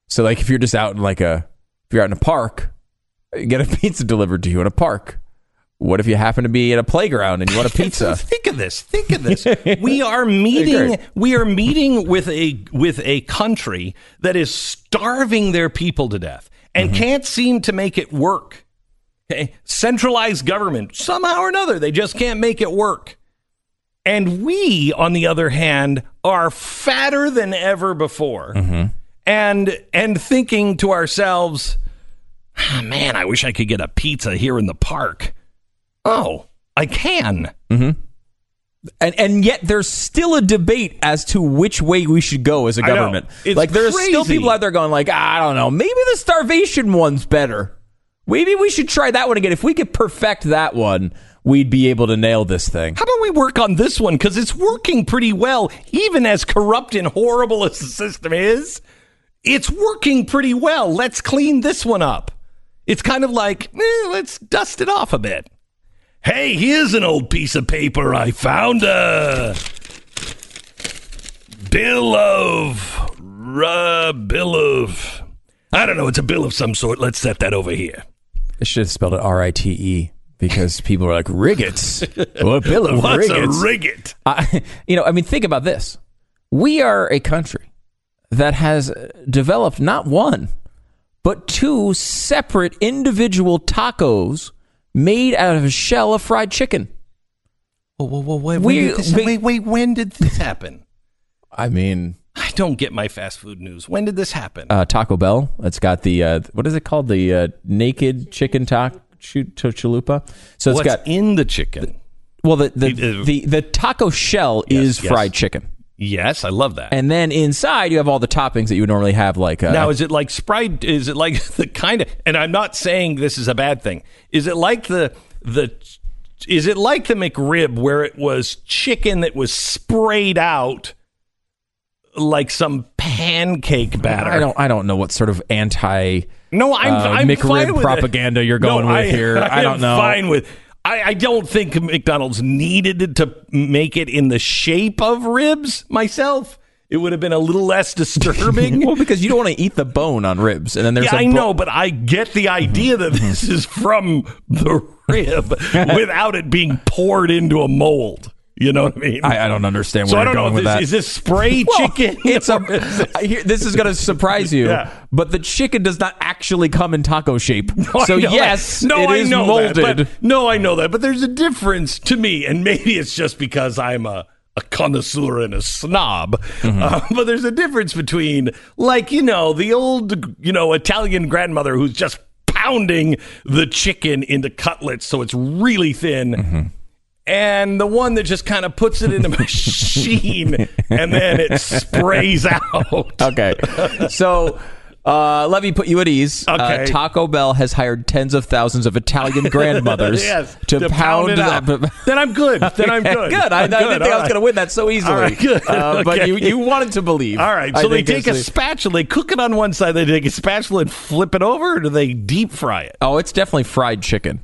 So, like, if you're just out in like a if you're out in a park, you get a pizza delivered to you in a park. What if you happen to be at a playground and you want a pizza? Think of this. Think of this. We are meeting. We are meeting with a with a country that is starving their people to death and Mm-hmm. can't seem to make it work. Okay, centralized government somehow or another they just can't make it work. And we, on the other hand, are fatter than ever before, Mm-hmm. and and thinking to ourselves, "Ah, "Man, I wish I could get a pizza here in the park." Oh, I can. And and yet there's still a debate as to which way we should go as a government. It's like there's still people out there going like, I don't know, maybe the starvation one's better. Maybe we should try that one again. If we could perfect that one, we'd be able to nail this thing. How about we work on this one? Because it's working pretty well, even as corrupt and horrible as the system is. It's working pretty well. Let's clean this one up. It's kind of like, eh, let's dust it off a bit. Hey, here's an old piece of paper I found. A bill of. Uh, bill of. I don't know. It's a bill of some sort. Let's set that over here. I should have spelled it R I T E because people are like riggets. what bill of What's riggets? a rigget? I, you know, I mean, think about this. We are a country that has developed not one, but two separate individual tacos made out of a shell of fried chicken. Whoa, whoa, whoa, wait, We- did wait, wait, when did this happen? I mean, I don't get my fast food news. When did this happen? uh, Taco Bell. It's got the uh, what is it called? The uh, naked chicken taco chalupa. So it's What's got in the chicken? well the the, Uh, the the taco shell is yes. fried chicken, Yes, I love that. and then inside you have all the toppings that you would normally have, like uh, now, is it like Sprite? Is it like the kind of? And I'm not saying this is a bad thing. Is it like the the? Is it like the McRib where it was chicken that was sprayed out like some pancake batter. I don't. I don't know what sort of anti. No, I'm, uh, I'm McRib with it. propaganda you're going No, with I, here. I am don't know. Fine with. I, I don't think McDonald's needed to make it in the shape of ribs. Myself, it would have been a little less disturbing. well, because you don't want to eat the bone on ribs, and then there's yeah, I bo- know, but I get the idea that this is from the rib without it being poured into a mold. You know what I mean? I, I don't understand so where I don't you're know. going with this, that. is this spray Well, chicken? It's a. is this- is going to surprise you, Yeah. but the chicken does not actually come in taco shape. I so that. yes, no, it I is know molded. That, but, no, I know that, but there's a difference to me, and maybe it's just because I'm a, a connoisseur and a snob. Mm-hmm. Uh, but there's a difference between, like you know, the old you know Italian grandmother who's just pounding the chicken into cutlets so it's really thin. Mm-hmm. And the one that just kind of puts it in a machine and then it sprays out. okay, so. Uh, let me put you at ease. Uh, Okay. Taco Bell has hired tens of thousands of Italian grandmothers yes, to, pound, it out. that. then I'm good. Then I'm good. good. I, I I'm didn't good. think I was going to win that so easily. All right, good. Uh, But Okay. you, you wanted to believe. All right, I so they take a spatula, they cook it on one side, they take a spatula and flip it over, or do they deep fry it? Oh, it's definitely fried chicken.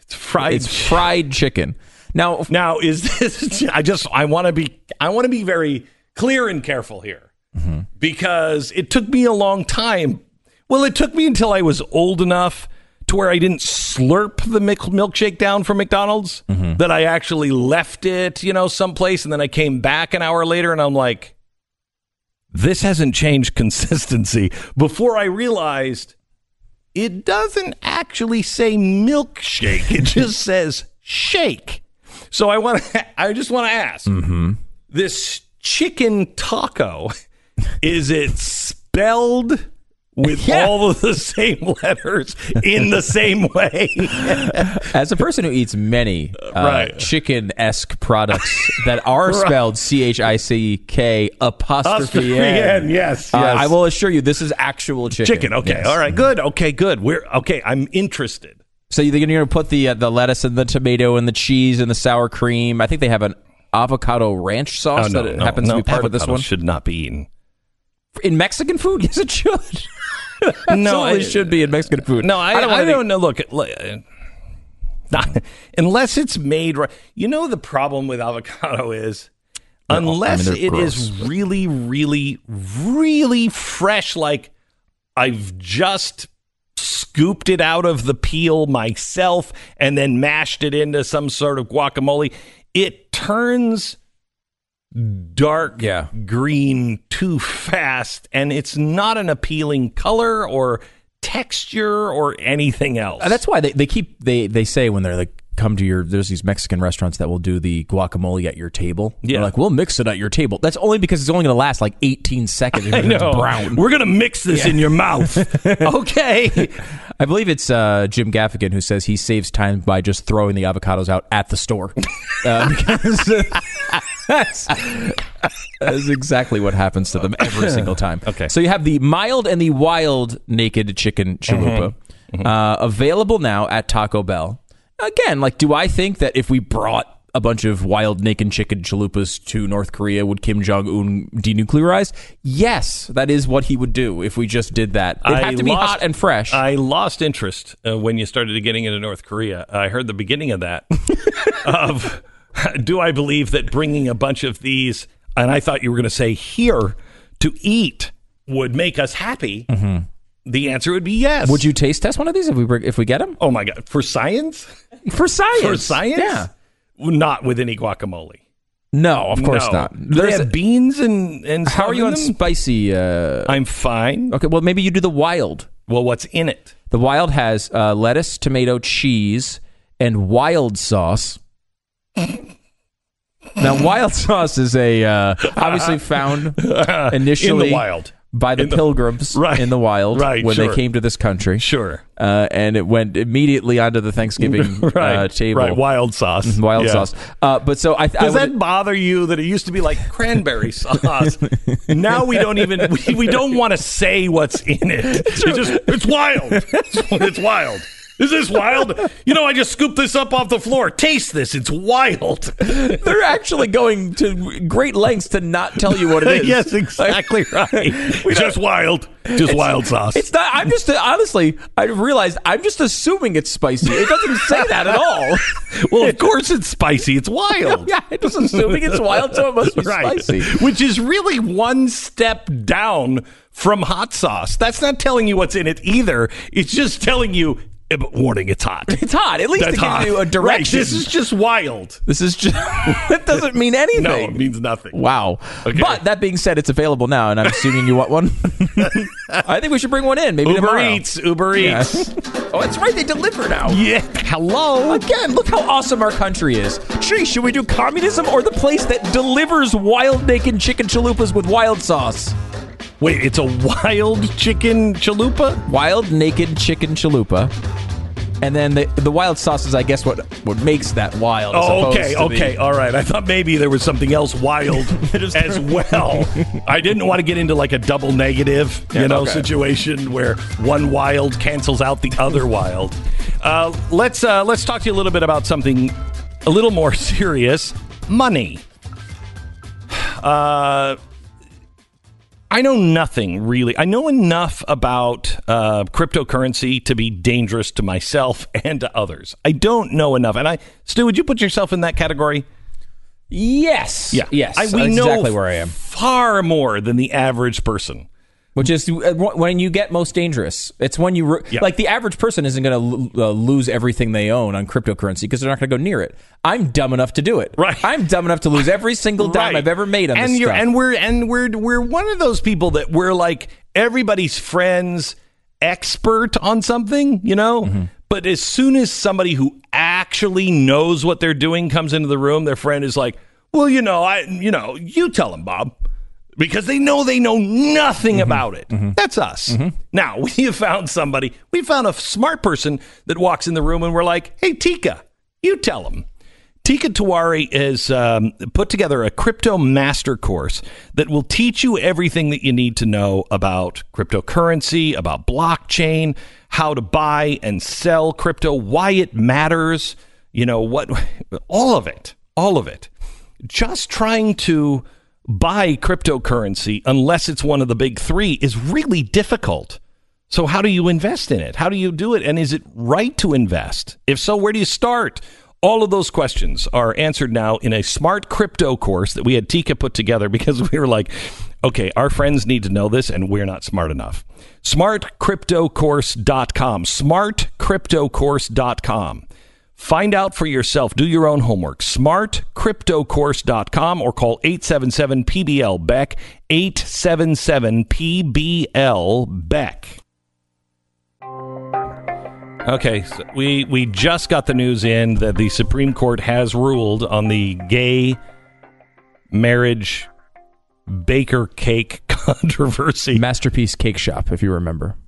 It's fried. It's fried chicken. Now, now, is this? I just I want to be I want to be very clear and careful here Mm-hmm. because it took me a long time. Well, it took me until I was old enough to where I didn't slurp the milkshake down from McDonald's. Mm-hmm. That I actually left it, you know, someplace, and then I came back an hour later, and I'm like, this hasn't changed consistency. Before I realized it doesn't actually say milkshake; it just says shake. So I want to. I just want to ask: this chicken taco is it spelled with Yeah. all of the same letters in the same way? as a person who eats many uh, Right. chicken-esque products that are spelled C H I C K apostrophe N, yes, yes. uh, I will assure you this is actual chicken. Chicken. Okay. Yes. All right. Good. Okay. Good. We're okay. I'm interested. So you're going to put the uh, the lettuce and the tomato and the cheese and the sour cream. I think they have an avocado ranch sauce that it happens to be part of this one. Should not be eaten. In Mexican food, yes, it should. No, Absolutely I- should be in Mexican food. No, I, I don't don't, wanna be- know. Look, uh, not, unless it's made right. You know the problem with avocado is unless they're it is gross, really, really, really fresh. Like I've just scooped it out of the peel myself and then mashed it into some sort of guacamole. It turns dark Yeah. green too fast and it's not an appealing color or texture or anything else. Uh, That's why they, they keep they they say when they're like come to your there's these Mexican restaurants that will do the guacamole at your table. Yeah. They're like we'll mix it at your table. That's only because it's only going to last like 18 seconds. I know. brown. We're gonna mix this in your mouth. okay. I believe it's uh, Jim Gaffigan who says he saves time by just throwing the avocados out at the store. Uh, because that's, that's exactly what happens to them every single time. Okay. So you have the mild and the wild naked chicken chalupa Uh, available now at Taco Bell. Again, like, do I think that if we brought a bunch of wild naked chicken chalupas to North Korea, would Kim Jong Un denuclearize? Yes, that is what he would do if we just did that. It I had to be lost- hot and fresh. I lost interest uh, when you started getting into North Korea. I heard the beginning of that. of do I believe that bringing a bunch of these, and I thought you were going to say here to eat would make us happy. The answer would be yes. Would you taste test one of these if we if we get them Oh my god! For science? for science? For science? yeah. Not with any guacamole. No, of course No. not. There's- have beans and and how are you on them? spicy? Uh, I'm fine. okay, well maybe you do the wild. Well, what's in it? The wild has uh, lettuce, tomato, cheese, and wild sauce. now, wild sauce is a uh, obviously found initially In the wild. By the In the- pilgrims Right. in the wild Right, when they came to this country. Sure. Uh, and it went immediately onto the Thanksgiving Right. uh, table. Right. Wild sauce. Wild Yeah. sauce. Uh, but so I, I Does would- that bother you that it used to be like cranberry sauce? now we don't even we, we don't want to say what's in it. It's just it's wild. It's, it's wild. Is this wild? you know, I just scooped this up off the floor. Taste this. It's wild. They're actually going to great lengths to not tell you what it is. yes, exactly right. just wild. Just wild sauce. It's not. I'm just honestly. I realized I'm just assuming it's spicy. It doesn't say that at all. well, of course it's spicy. It's wild. yeah, I'm just assuming it's wild, so it must be Right. spicy. Which is really one step down from hot sauce. That's not telling you what's in it either. It's just telling you, but warning, it's hot. It's hot. At least That's it gives hot. you a Right, direction. This is just wild. This is just. that doesn't mean anything. No, it means nothing. Wow. Okay. But that being said, it's available now, and I'm assuming you want one. I think we should bring one in. Maybe Uber tomorrow. Eats. Uber Yeah. Eats. oh, that's right. They deliver now. Yeah. Hello. Again, look how awesome our country is. Gee, should we do communism or the place that delivers wild naked chicken chalupas with wild sauce? Wait, it's a wild chicken chalupa? Wild naked chicken chalupa. And then the the wild sauce is, I guess, what what makes that wild. Oh, okay, to the- okay, all right. I thought maybe there was something else wild as well. I didn't want to get into like a double negative, you Yeah, know, okay. situation where one wild cancels out the other wild. Uh, let's uh, let's talk to you a little bit about something a little more serious: money. Uh, I know nothing really. I know enough about uh, cryptocurrency to be dangerous to myself and to others. I don't know enough. And I, Stu, would you put yourself in that category? Yes. Yeah. Yes. I, we know exactly where I am. Far more than the average person. Which is uh, when you get most dangerous. It's when you re- like the average person isn't going to uh, lose everything they own on cryptocurrency because they're not going to go near it. I'm dumb enough to do it. Right. I'm dumb enough to lose every single dime Right. I've ever made on and this you're, stuff. And we're and we're we're one of those people that we're like everybody's friends expert on something, you know? Mm-hmm. But as soon as somebody who actually knows what they're doing comes into the room, their friend is like, "Well, you know, I you know, you tell them, Bob." Because they know they know nothing Mm-hmm. about it. That's us. Now, we have found somebody, we found a smart person that walks in the room and we're like, hey, Tika, you tell them. Tika Tawari has um, put together a crypto master course that will teach you everything that you need to know about cryptocurrency, about blockchain, how to buy and sell crypto, why it matters, you know, what, all of it, all of it. Just trying to buy cryptocurrency, unless it's one of the big three, is really difficult. So, how do you invest in it? How do you do it? And is it right to invest? If so, where do you start? All of those questions are answered now in a smart crypto course that we had Tika put together because we were like, okay, our friends need to know this and we're not smart enough. Smartcryptocourse.com. Smartcryptocourse.com. Find out for yourself. Do your own homework. Smartcryptocourse.com or call 877 PBL Beck. 877 PBL Beck. Okay, so we we just got the news in that the Supreme Court has ruled on the gay marriage baker cake controversy. Masterpiece Cake Shop, if you remember.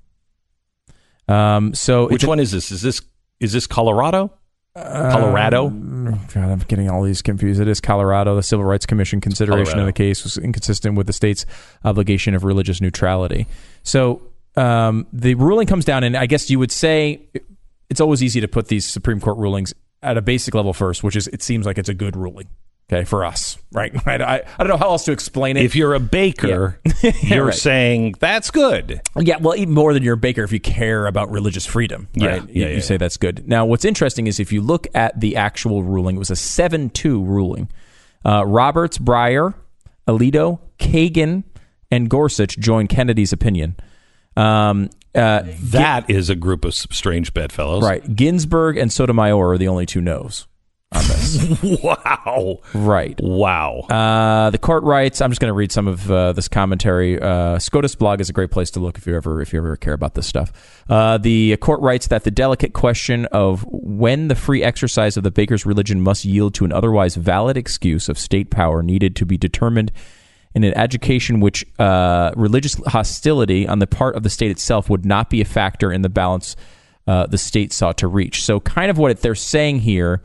Um, so Which a- one is this? Is this is this Colorado? Colorado? God, I'm getting all these confused. It is Colorado. The Civil Rights Commission consideration Colorado. of the case was inconsistent with the state's obligation of religious neutrality. So um, the ruling comes down, and I guess you would say it's always easy to put these Supreme Court rulings at a basic level first, which is it seems like it's a good ruling. Okay, for us, right? Right. I, I don't know how else to explain it. If you're a baker, you're right. saying that's good. Yeah, well, even more than you're a baker, if you care about religious freedom, Yeah, right? yeah, you, yeah, you say that's good. Now, what's interesting is if you look at the actual ruling, it was a seven-two ruling. Uh, Roberts, Breyer, Alito, Kagan, and Gorsuch joined Kennedy's opinion. Um, uh, That is a group of strange bedfellows. right, Ginsburg and Sotomayor are the only two no's on this. Wow. right. Wow. Uh, the court writes. I'm just going to read some of uh, this commentary. Uh, SCOTUS blog is a great place to look if you ever if you ever care about this stuff. Uh, the court writes that the delicate question of when the free exercise of the baker's religion must yield to an otherwise valid excuse of state power needed to be determined in an education which uh, religious hostility on the part of the state itself would not be a factor in the balance uh, the state sought to reach. So, kind of what they're saying here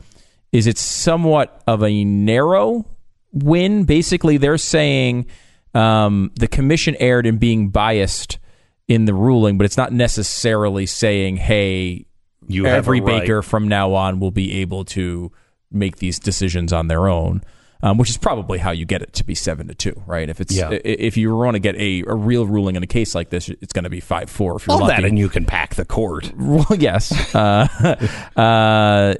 is it's somewhat of a narrow win. Basically, they're saying um, the commission erred in being biased in the ruling, but it's not necessarily saying, hey, You every right. baker from now on will be able to make these decisions on their own. Um, which is probably how you get it to be seven to two, right? If it's Yeah. if you want to get a, a real ruling in a case like this, it's going to be five four. If you're all lucky. that, and you can pack the court. Well, yes. Uh, uh,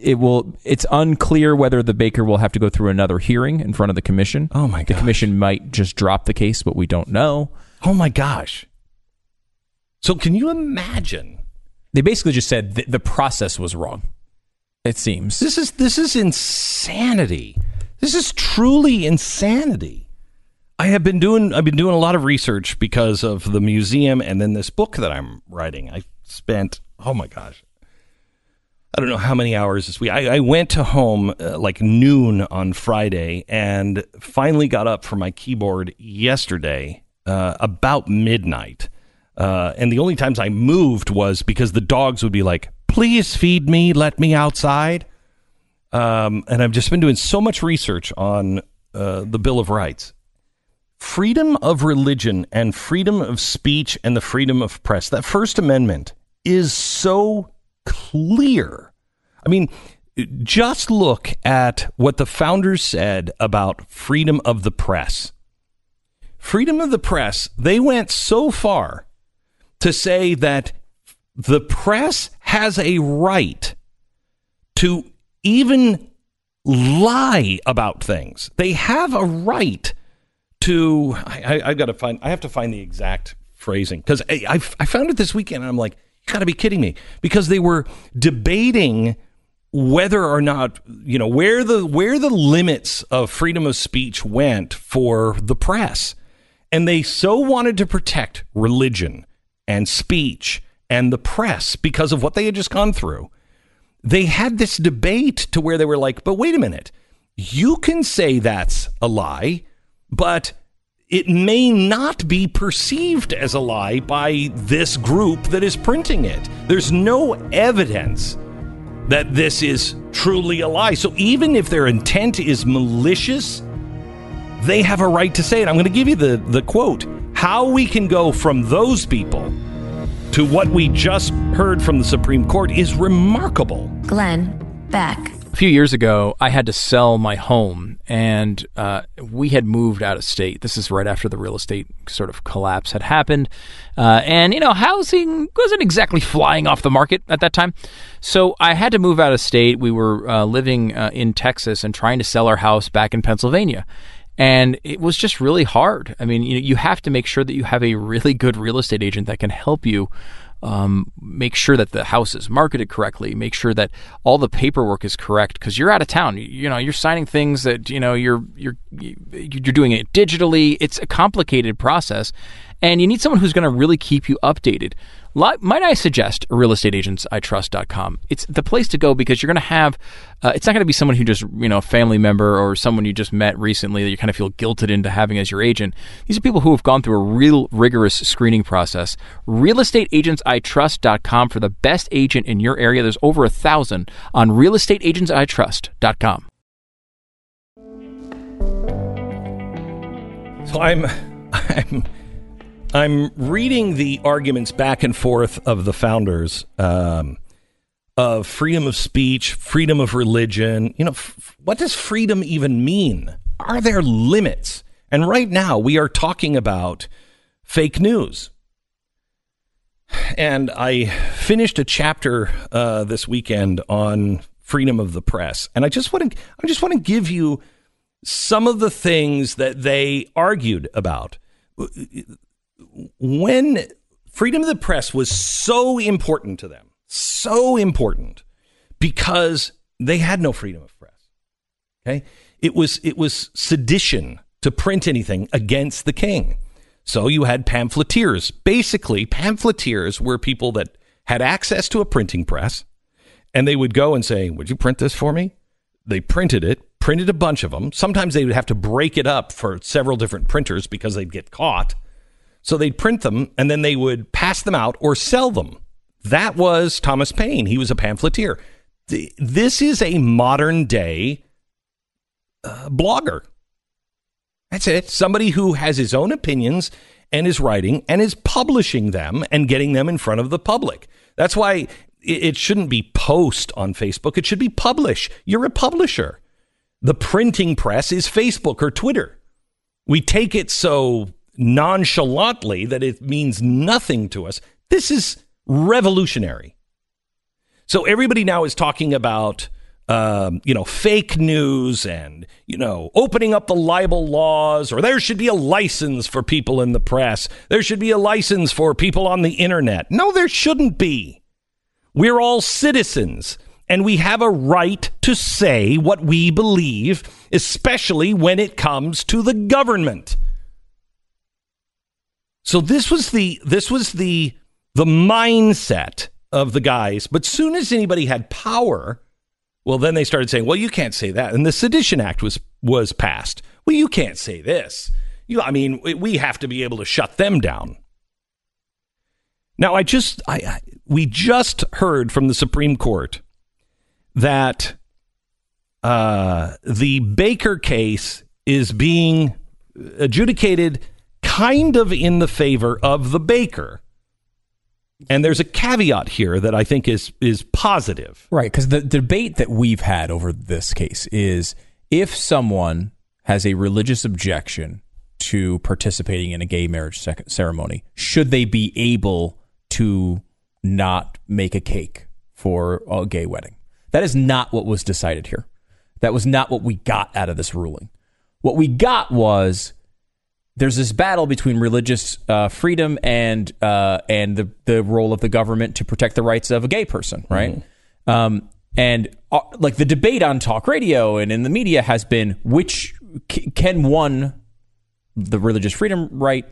it will. It's unclear whether the baker will have to go through another hearing in front of the commission. Oh, my god. The commission might just drop the case, but we don't know. Oh my gosh! So can you imagine? They basically just said th- the process was wrong. It seems. This is this is insanity. This is truly insanity. I have been doing I've been doing a lot of research because of the museum and then this book that I'm writing. I spent oh my gosh. I don't know how many hours this week. I, I went to home uh, like noon on Friday and finally got up from my keyboard yesterday uh, about midnight. Uh, and the only times I moved was because the dogs would be like, please feed me, let me outside. Um, and I've just been doing so much research on uh, the Bill of Rights. Freedom of religion and freedom of speech and the freedom of press. That First Amendment is so clear. I mean, just look at what the founders said about freedom of the press. Freedom of the press, they went so far to say that the press has a right to even lie about things. They have a right to. I, I've got to find. I have to find the exact phrasing because I, I, I found it this weekend. and I'm like, got to be kidding me! Because they were debating whether or not you know where the where the limits of freedom of speech went for the press, and they so wanted to protect religion and speech and the press because of what they had just gone through. They had this debate to where they were like, but wait a minute, you can say that's a lie, but it may not be perceived as a lie by this group that is printing it. There's no evidence that this is truly a lie. So even if their intent is malicious, they have a right to say it. I'm going to give you the, the quote how we can go from those people to what we just heard from the Supreme Court is remarkable. Glenn Beck. Few years ago, I had to sell my home, and uh, we had moved out of state. This is right after the real estate sort of collapse had happened, uh, and you know, housing wasn't exactly flying off the market at that time. So I had to move out of state. We were uh, living uh, in Texas and trying to sell our house back in Pennsylvania. And it was just really hard. I mean, you, know, you have to make sure that you have a really good real estate agent that can help you um, make sure that the house is marketed correctly, make sure that all the paperwork is correct because you're out of town. You, you know, you're signing things that you know you're you're you're doing it digitally. It's a complicated process, and you need someone who's going to really keep you updated. Might I suggest realestateagentsitrust.com? It's the place to go because you're going to have. Uh, it's not going to be someone who just you know a family member or someone you just met recently that you kind of feel guilted into having as your agent. These are people who have gone through a real rigorous screening process. Realestateagentsitrust.com for the best agent in your area. There's over a thousand on realestateagentsitrust.com. So I'm, I'm, I'm reading the arguments back and forth of the founders um, of freedom of speech, freedom of religion. You know, f- what does freedom even mean? Are there limits? And right now, we are talking about fake news. And I finished a chapter uh, this weekend on freedom of the press, and I just want to, I just want to give you some of the things that they argued about. When freedom of the press was so important to them, so important, because they had no freedom of press. Okay, it was it was sedition to print anything against the king. So you had pamphleteers. Basically, pamphleteers were people that had access to a printing press, and they would go and say, "Would you print this for me?" They printed it, printed a bunch of them. Sometimes they would have to break it up for several different printers because they'd get caught. So they'd print them and then they would pass them out or sell them. That was Thomas Paine. He was a pamphleteer. This is a modern day uh, blogger. That's it. Somebody who has his own opinions and is writing and is publishing them and getting them in front of the public. That's why it it shouldn't be post on Facebook. It should be publish. You're a publisher. The printing press is Facebook or Twitter. We take it so nonchalantly that it means nothing to us. This is revolutionary. So everybody now is talking about, um, you know, fake news and, you know, opening up the libel laws, or there should be a license for people in the press. There should be a license for people on the internet. No, there shouldn't be. We're all citizens, and we have a right to say what we believe, especially when it comes to the government. So this was the this was the the mindset of the guys. But soon as anybody had power, well, then they started saying, "Well, you can't say that." And the Sedition Act was was passed. Well, you can't say this. You, I mean, we- have to be able to shut them down. Now, I just, I, I we just heard from the Supreme Court that uh, the Baker case is being adjudicated kind of in the favor of the Baker. And there's a caveat here that I think is is positive. Right, because the debate that we've had over this case is if someone has a religious objection to participating in a gay marriage ceremony, should they be able to not make a cake for a gay wedding? That is not what was decided here. That was not what we got out of this ruling. What we got was there's this battle between religious uh, freedom and uh, and the the role of the government to protect the rights of a gay person, right? Um, and uh, like the debate on talk radio and in the media has been which c- can one the religious freedom right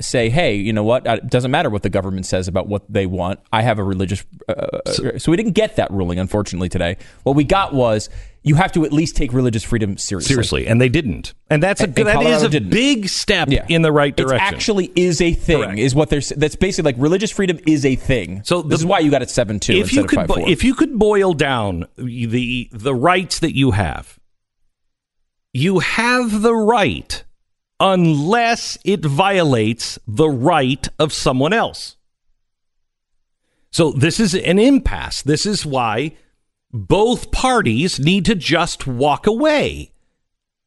say, hey, you know what? It doesn't matter what the government says about what they want. I have a religious. Uh, so, so we didn't get that ruling, unfortunately, today. What we got was you have to at least take religious freedom seriously. Seriously, and they didn't. And that's a And- that is a didn't. big step Yeah. in the right direction. It actually is a thing. Correct. Is what they're. That's basically like religious freedom is a thing. So this the- is why you got it seven two if instead you could five bo- four. if you could boil down the the rights that you have you have the right unless it violates the right of someone else so this is an impasse this is why both parties need to just walk away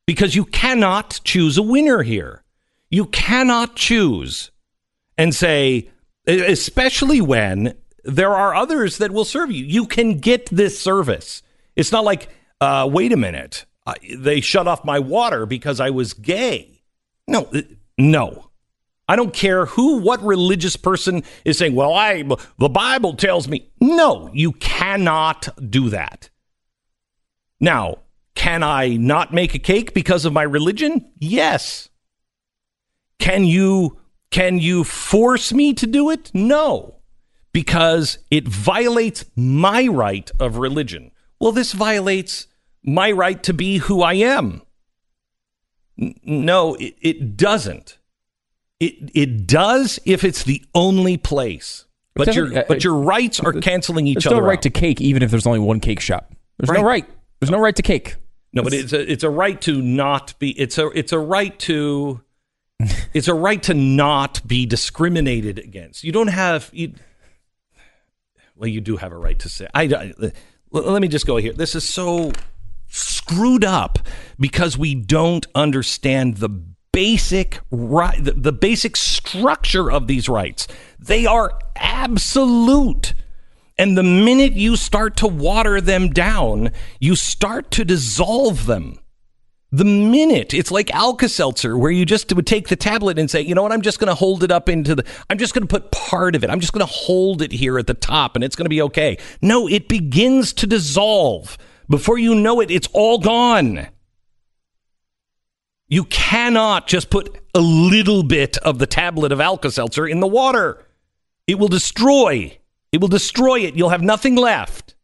because you cannot choose a winner here you cannot choose and say, especially when there are others that will serve you. You can get this service. It's not like, uh, wait a minute, they shut off my water because I was gay. No, uh, no. I don't care who, what religious person is saying, well, I, the Bible tells me. No, you cannot do that. Now, can I not make a cake because of my religion? Yes. Can you can you force me to do it? No. Because it violates my right of religion. Well, this violates my right to be who I am. No, it, it doesn't. It it does if it's the only place. But your uh, but your rights are canceling each there's other There's no right out. to cake, even if there's only one cake shop. There's no Right. right. There's no right to cake. No, but it's a it's a right to not be it's a it's a right to it's a right to not be discriminated against. You don't have you, well, you do have a right to say. I, I let me just go here. This is so screwed up because we don't understand the basic right the, the basic structure of these rights. They are absolute. And the minute you start to water them down, you start to dissolve them. The minute it's like Alka Seltzer, where you just would take the tablet and say, you know what, I'm just going to hold it up into the, I'm just going to put part of it. I'm just going to hold it here at the top and it's going to be okay. No, it begins to dissolve. Before you know it, it's all gone. You cannot just put a little bit of the tablet of Alka Seltzer in the water. It will destroy. It will destroy it. You'll have nothing left.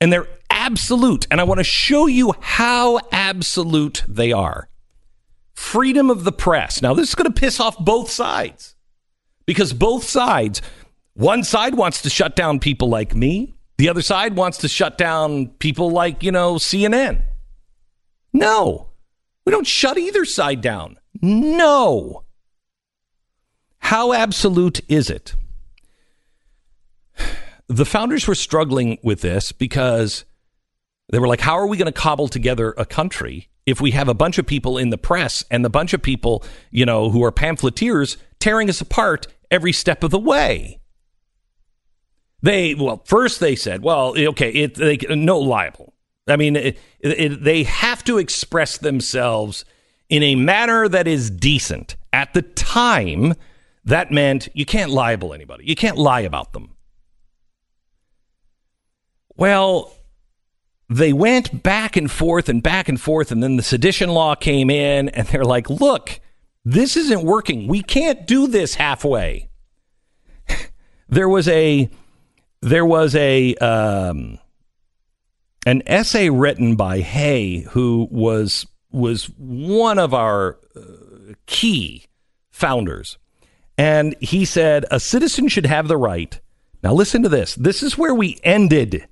And they're absolute. And I want to show you how absolute they are. Freedom of the press. Now, this is going to piss off both sides because both sides, one side wants to shut down people like me, the other side wants to shut down people like, you know, CNN. No, we don't shut either side down. No. How absolute is it? the founders were struggling with this because they were like, how are we going to cobble together a country if we have a bunch of people in the press and the bunch of people, you know, who are pamphleteers tearing us apart every step of the way? They, well, first they said, well, okay, it, they, no liable. I mean, it, it, they have to express themselves in a manner that is decent. At the time, that meant you can't libel anybody. You can't lie about them. Well, they went back and forth and back and forth, and then the sedition law came in, and they're like, look, this isn't working. We can't do this halfway. there was a there was a um, an essay written by Hay, who was was one of our uh, key founders, and he said a citizen should have the right. Now listen to this. This is where we ended.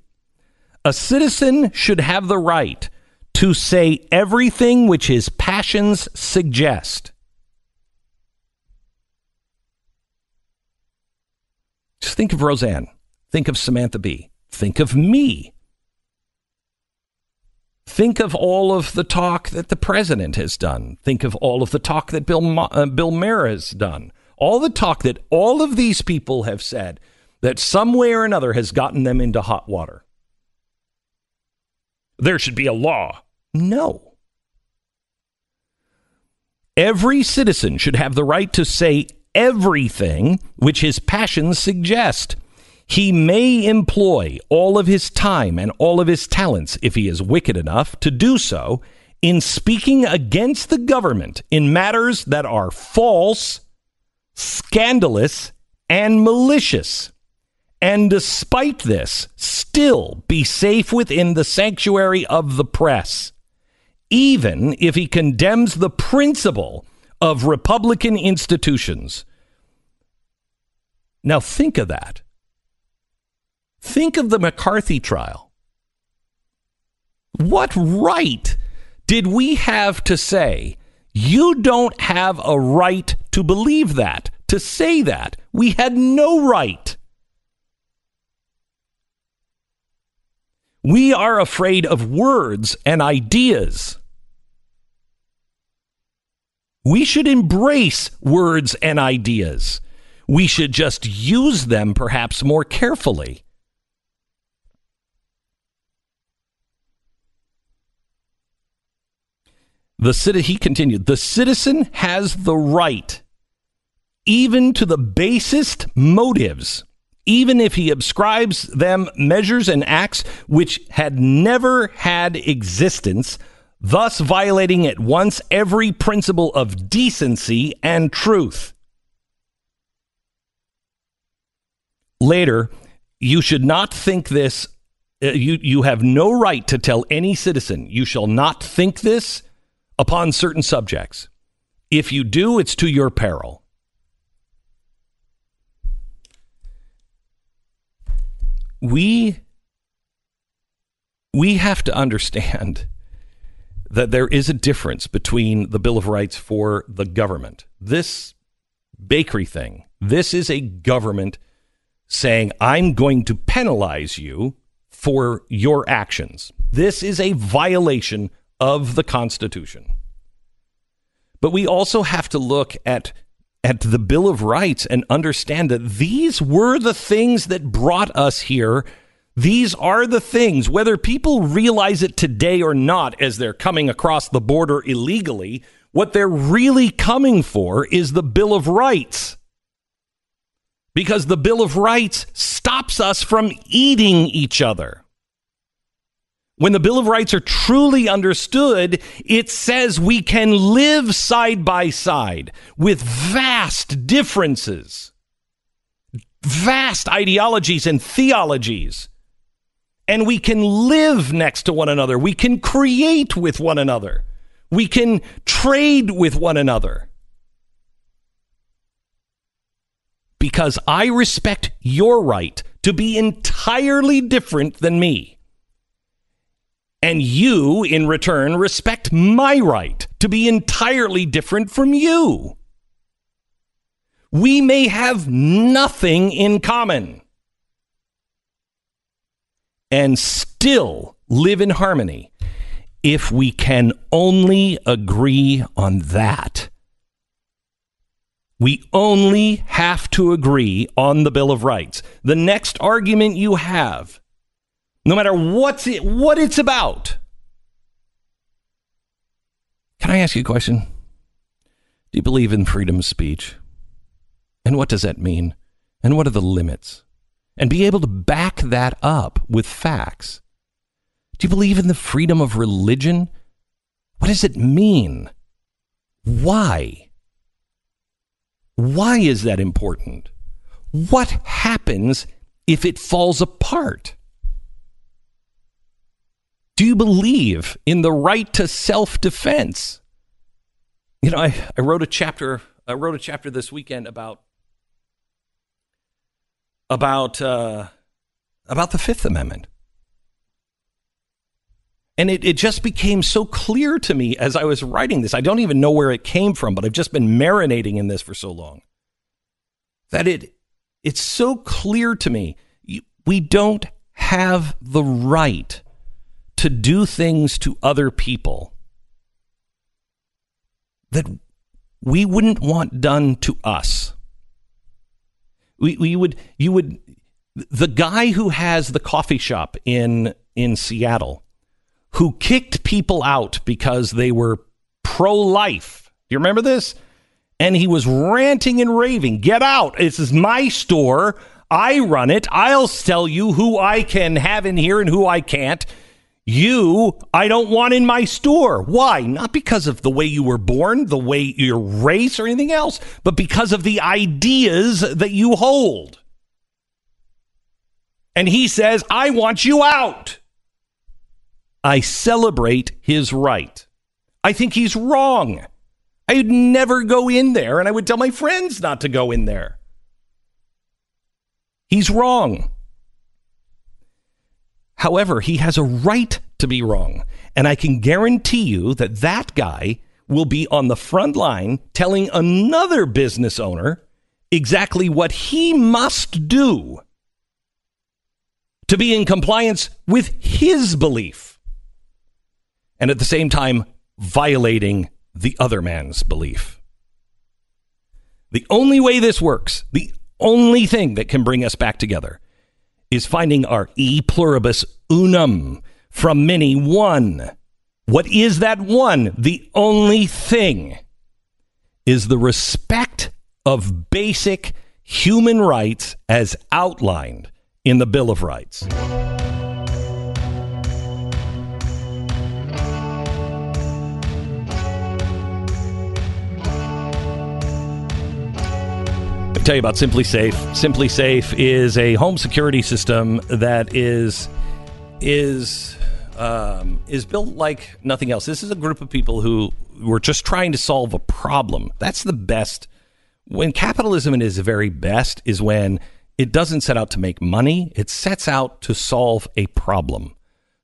A citizen should have the right to say everything which his passions suggest. Just think of Roseanne. Think of Samantha Bee. Think of me. Think of all of the talk that the president has done. Think of all of the talk that Bill, uh, Bill Maher has done. All the talk that all of these people have said that some way or another has gotten them into hot water. There should be a law. No. Every citizen should have the right to say everything which his passions suggest. He may employ all of his time and all of his talents, if he is wicked enough to do so, in speaking against the government in matters that are false, scandalous, and malicious. And despite this, still be safe within the sanctuary of the press, even if he condemns the principle of Republican institutions. Now, think of that. Think of the McCarthy trial. What right did we have to say, you don't have a right to believe that, to say that? We had no right. We are afraid of words and ideas. We should embrace words and ideas. We should just use them perhaps more carefully. The he continued, the citizen has the right, even to the basest motives, even if he ascribes them measures and acts which had never had existence, thus violating at once every principle of decency and truth. Later, you should not think this. Uh, you, you have no right to tell any citizen, you shall not think this upon certain subjects. If you do, it's to your peril. We we have to understand that there is a difference between the Bill of Rights for the government. This bakery thing, this is a government saying, I'm going to penalize you for your actions. This is a violation of the Constitution. But we also have to look at at the Bill of Rights and understand that these were the things that brought us here. These are the things, whether people realize it today or not, as they're coming across the border illegally, what they're really coming for is the Bill of Rights. Because the Bill of Rights stops us from eating each other. When the Bill of Rights are truly understood, it says we can live side by side with vast differences, vast ideologies and theologies. And we can live next to one another. We can create with one another. We can trade with one another. Because I respect your right to be entirely different than me. And you, in return, respect my right to be entirely different from you. We may have nothing in common. and still live in harmony if we can only agree on that. We only have to agree on the Bill of Rights. The next argument you have, no matter what's it, what it's about. Can I ask you a question? Do you believe in freedom of speech? And what does that mean? And what are the limits? And be able to back that up with facts. Do you believe in the freedom of religion? What does it mean? Why? Why is that important? What happens if it falls apart? Do you believe in the right to self defense? You know, I, I wrote a chapter. I wrote a chapter this weekend about about uh, about the Fifth Amendment, and it, it just became so clear to me as I was writing this. I don't even know where it came from, but I've just been marinating in this for so long that it it's so clear to me. We don't have the right to do things to other people that we wouldn't want done to us. We, we would, you would, the guy who has the coffee shop in, in Seattle, who kicked people out because they were pro life. Do you remember this? And he was ranting and raving. Get out. This is my store. I run it. I'll tell you who I can have in here and who I can't. You, I don't want in my store. Why? Not because of the way you were born, the way your race, or anything else, but because of the ideas that you hold. And he says, I want you out. I celebrate his right. I think he's wrong. I'd never go in there, and I would tell my friends not to go in there. He's wrong. However, he has a right to be wrong. And I can guarantee you that that guy will be on the front line telling another business owner exactly what he must do to be in compliance with his belief. And at the same time, violating the other man's belief. The only way this works, the only thing that can bring us back together, is finding our e pluribus unum from many one. What is that one? The only thing is the respect of basic human rights as outlined in the Bill of Rights. Tell you about SimpliSafe. Simply Safe is a home security system that is is um, is built like nothing else. This is a group of people who were just trying to solve a problem. That's the best. When capitalism is very best is when it doesn't set out to make money. It sets out to solve a problem.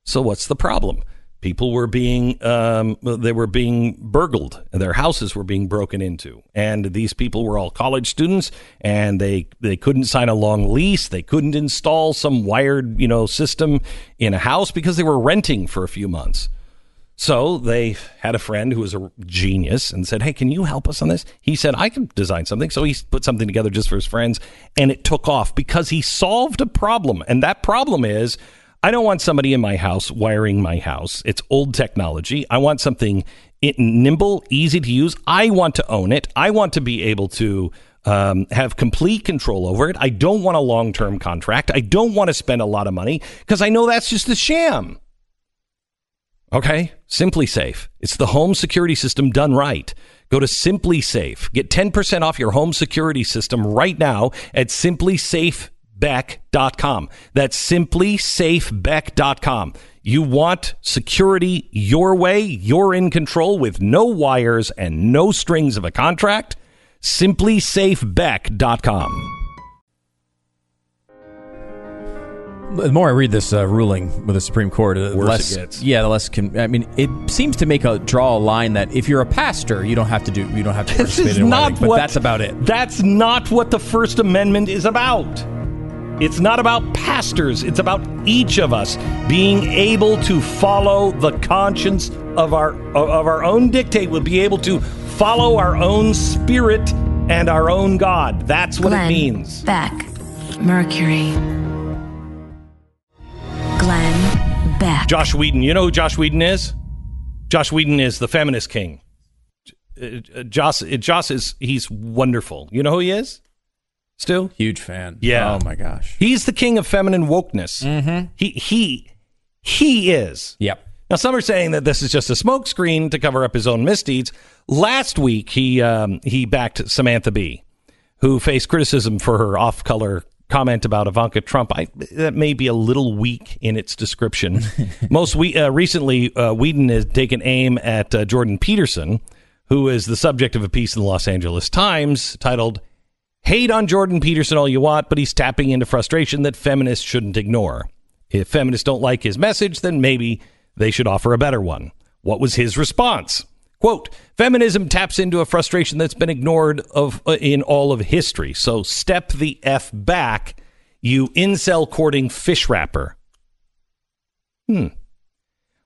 So what's the problem? People were being um, they were being burgled. Their houses were being broken into. And these people were all college students and they they couldn't sign a long lease. They couldn't install some wired you know system in a house because they were renting for a few months. So they had a friend who was a genius and said hey can you help us on this? He said i can design something. So he put something together just for his friends and it took off because he solved a problem. And that problem is I don't want somebody in my house wiring my house. It's old technology. I want something nimble, easy to use. I want to own it. I want to be able to um, have complete control over it. I don't want a long term contract. I don't want to spend a lot of money because I know that's just a sham. Okay, SimpliSafe. It's the home security system done right. Go to SimpliSafe. Get 10% off your home security system right now at SimpliSafe simplisafebeck.com. That's simplisafebeck.com. You want security your way, you're in control with no wires and no strings of a contract? simplisafebeck.com. The more I read this uh, ruling with the Supreme Court, the less it gets. yeah, the less can. I mean, it seems to make a draw a line that if you're a pastor, you don't have to do, you don't have to This participate is in a not wedding, but what that's about it. That's not what the First Amendment is about. It's not about pastors, it's about each of us being able to follow the conscience of our of our own dictate. We'll be able to follow our own spirit and our own God. That's what Glenn it means. Beck. Mercury. Glenn Beck. Joss Whedon. You know who Joss Whedon is? Joss Whedon is the feminist king. Uh, Josh, Josh is he's wonderful. You know who he is? Stu? Huge fan. Yeah. Oh my gosh. He's the king of feminine wokeness. Mm-hmm. He he he is. Yep. Now some are saying that this is just a smokescreen to cover up his own misdeeds. Last week he um, he backed Samantha Bee, who faced criticism for her off-color comment about Ivanka Trump. I, that may be a little weak in its description. Most we, uh, recently, uh, Whedon has taken aim at uh, Jordan Peterson, who is the subject of a piece in the Los Angeles Times titled Hate on Jordan Peterson all you want, but he's tapping into frustration that feminists shouldn't ignore. If feminists don't like his message, then maybe they should offer a better one. What was his response? Quote, feminism taps into a frustration that's been ignored of uh, in all of history. So step the F back, you incel courting fish wrapper. Hmm.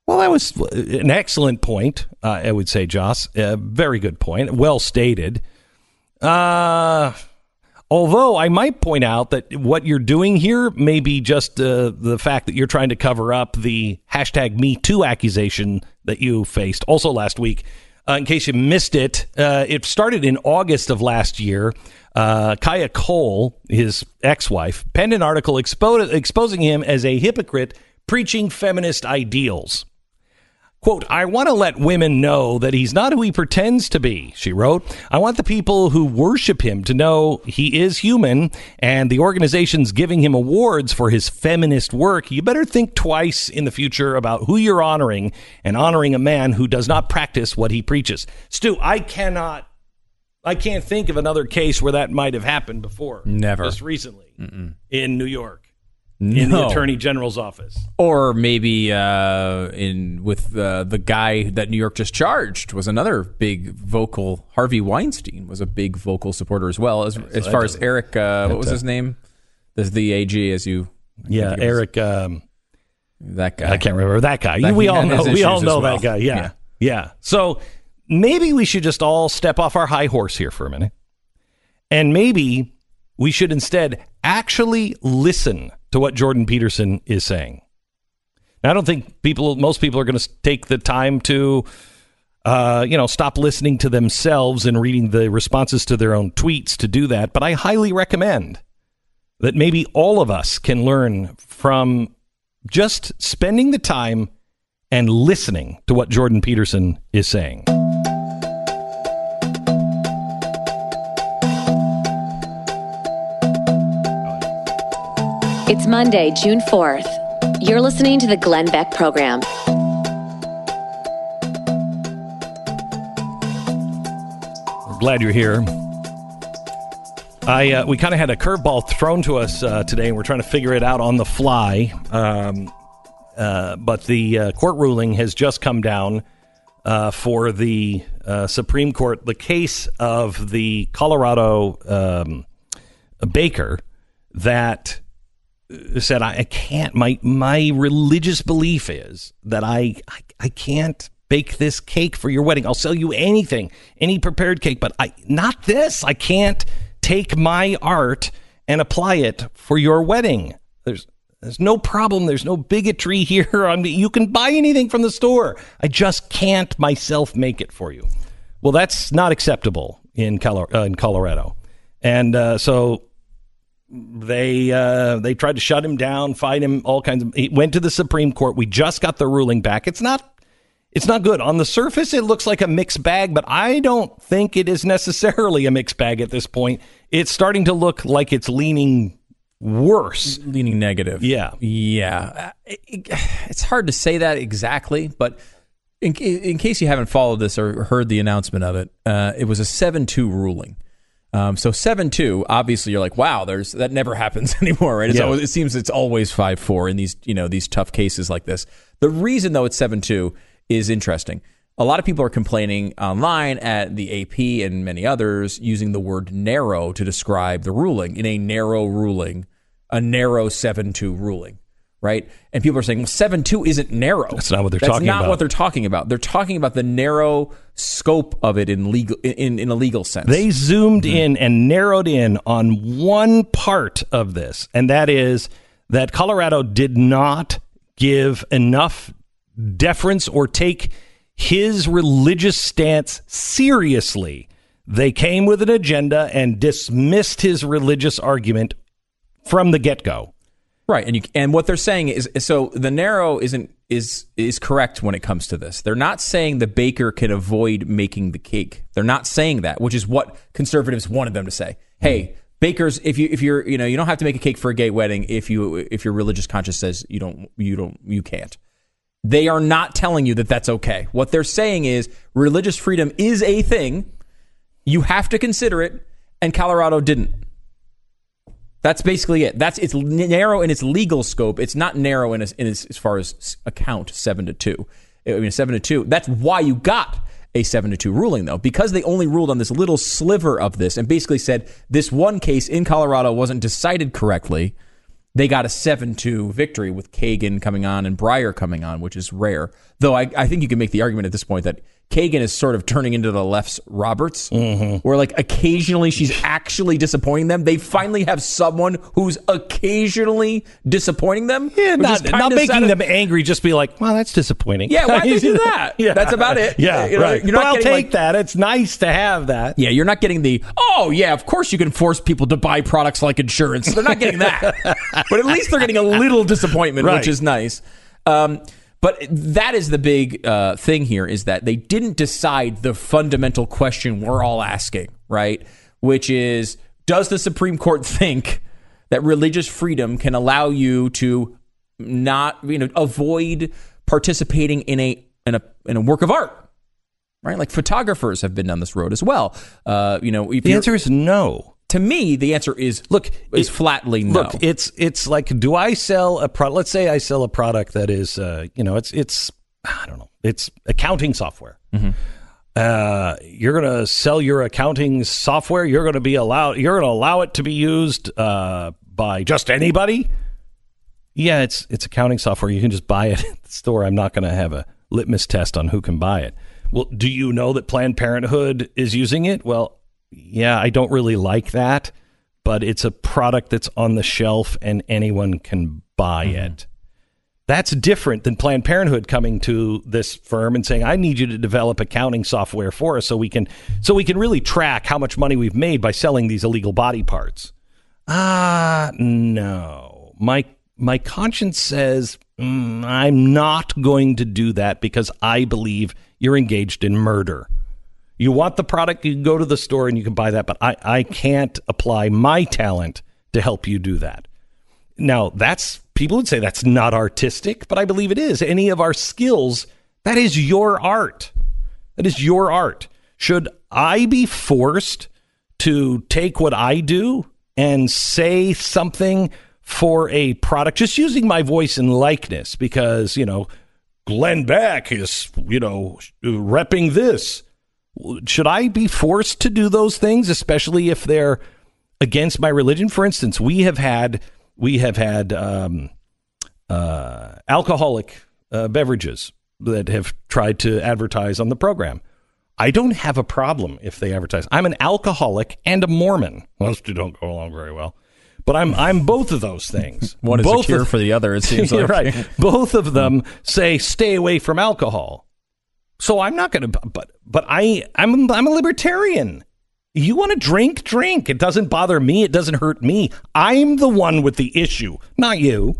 Well, that was an excellent point, uh, I would say, Joss. A very good point. Well stated. Uh, although I might point out that what you're doing here may be just uh, the fact that you're trying to cover up the hashtag Me Too accusation that you faced also last week. Uh, in case you missed it, uh, it started in August of last year. Uh, Kai Cole, his ex wife, penned an article expo- exposing him as a hypocrite preaching feminist ideals. Quote, I want to let women know that he's not who he pretends to be, she wrote. I want the people who worship him to know he is human and the organization's giving him awards for his feminist work. You better think twice in the future about who you're honoring and honoring a man who does not practice what he preaches. Stu, I cannot, I can't think of another case where that might have happened before. Never. Just recently in New York, in the attorney general's office. Or maybe uh, in with uh, the guy that New York just charged was another big vocal. Harvey Weinstein was a big vocal supporter as well. As as far as Eric, uh, what was his name? The AG as you. I Yeah, Eric. Um, that guy. I can't remember that guy. That we all know. We all know that guy. Yeah. Yeah. yeah, So maybe we should just all step off our high horse here for a minute, and maybe we should instead actually listen to what Jordan Peterson is saying. Now, I don't think people, most people, are going to take the time to, uh, you know, stop listening to themselves and reading the responses to their own tweets to do that. But I highly recommend that maybe all of us can learn from just spending the time and listening to what Jordan Peterson is saying. It's Monday, June 4th. You're listening to the Glenn Beck Program. We're glad you're here. I uh, we kind of had a curveball thrown to us uh, today, and we're trying to figure it out on the fly. Um, uh, but the uh, court ruling has just come down uh, for the uh, Supreme Court, the case of the Colorado um, baker that said I, I can't. My my religious belief is that I, I I can't bake this cake for your wedding. I'll sell you anything, any prepared cake, but I not this. I can't take my art and apply it for your wedding. There's there's no problem. There's no bigotry here. On me. You can buy anything from the store. I just can't myself make it for you. Well, that's not acceptable in Colo- uh, in Colorado, and uh, so they uh, they tried to shut him down, fight him, all kinds of. He went to the Supreme Court. We just got the ruling back. It's not it's not good on the surface. It looks like a mixed bag, but I don't think it is necessarily a mixed bag at this point. It's starting to look like it's leaning worse. leaning negative. Yeah. yeah. Uh, it- it- it's hard to say that exactly, but in, in case you haven't followed this or heard the announcement of it, uh, it was a seven-two ruling. Um, so seven-two, obviously, you're like, wow, there's that never happens anymore, right? It's Yeah. always, it seems it's always five-four in these you know these tough cases like this. The reason though it's seven-two is interesting. A lot of people are complaining online at the AP and many others using the word narrow to describe the ruling. In a narrow ruling, a narrow 7 2 ruling, right? And people are saying, well, 7 2 isn't narrow. That's not what they're talking about. That's talking not about. what they're talking about. They're talking about the narrow scope of it in legal in, in a legal sense. They zoomed mm-hmm. in and narrowed in on one part of this, and that is that Colorado did not give enough deference or take his religious stance seriously. They came with an agenda and dismissed his religious argument from the get go. Right, and you, and what they're saying is so the narrow isn't is is correct when it comes to this. They're not saying the baker can avoid making the cake. They're not saying that, which is what conservatives wanted them to say. Hey, bakers, if you if you're you know you don't have to make a cake for a gay wedding if you if your religious conscience says you don't you don't you can't. They are not telling you that that's okay. What they're saying is religious freedom is a thing. You have to consider it, and Colorado didn't. That's basically it. That's it's narrow in its legal scope. It's not narrow in, its, in its, as far as account seven to two. I mean seven to two. That's why you got a seven to two ruling though, because they only ruled on this little sliver of this and basically said this one case in Colorado wasn't decided correctly. They got a seven two victory with Kagan coming on and Breyer coming on, which is rare. Though I, I think you can make the argument at this point that Kagan is sort of turning into the left's Roberts, where like occasionally she's actually disappointing them. They finally have someone who's occasionally disappointing them. Yeah, not, not making them angry, just be like, well, that's disappointing. Yeah, why'd they do that? yeah. That's about it. Yeah, You know, right. you're not but I'll getting, take like- that. It's nice to have that. Yeah, you're not getting the oh yeah, of course you can force people to buy products like insurance. They're not getting that, but at least they're getting a little disappointment, Right. which is nice. Um, but that is the big uh, thing here is that they didn't decide the fundamental question we're all asking, right? Which is, does the Supreme Court think that religious freedom can allow you to not, you know, avoid participating in a in a in a work of art? Right, like photographers have been down this road as well. Uh, you know, The answer is no. To me, the answer is Look, is it- flatly no. Look, it's it's like, do I sell a product? Let's say I sell a product that is, uh, you know, it's it's I don't know, it's accounting software. Mm-hmm. Uh, you're going to sell your accounting software. You're going to be allowed. You're going to allow it to be used uh, by just anybody. Yeah, it's it's accounting software. You can just buy it at the store. I'm not going to have a litmus test on who can buy it. Well, do you know that Planned Parenthood is using it? Well, yeah, I don't really like that, but it's a product that's on the shelf and anyone can buy it. That's different than Planned Parenthood coming to this firm and saying, "I need you to develop accounting software for us so we can so we can really track how much money we've made by selling these illegal body parts." Ah, no. My my conscience says mm, I'm not going to do that because I believe you're engaged in murder. You want the product, you can go to the store and you can buy that, but I, I can't apply my talent to help you do that. Now, that's people would say that's not artistic, but I believe it is. Any of our skills, that is your art. That is your art. Should I be forced to take what I do and say something for a product just using my voice and likeness because, you know, Glenn Beck is, you know, repping this. Should I be forced to do those things, especially if they're against my religion? For instance, we have had we have had um, uh, alcoholic uh, beverages that have tried to advertise on the program. I don't have a problem if they advertise. I'm an alcoholic and a Mormon. Those two don't go along very well, but I'm I'm both of those things. One is both a cure of- for the other. It seems like right. Both of them say stay away from alcohol. So I'm not going to. But but I I'm I'm a libertarian. You want to drink, drink. It doesn't bother me. It doesn't hurt me. I'm the one with the issue, not you.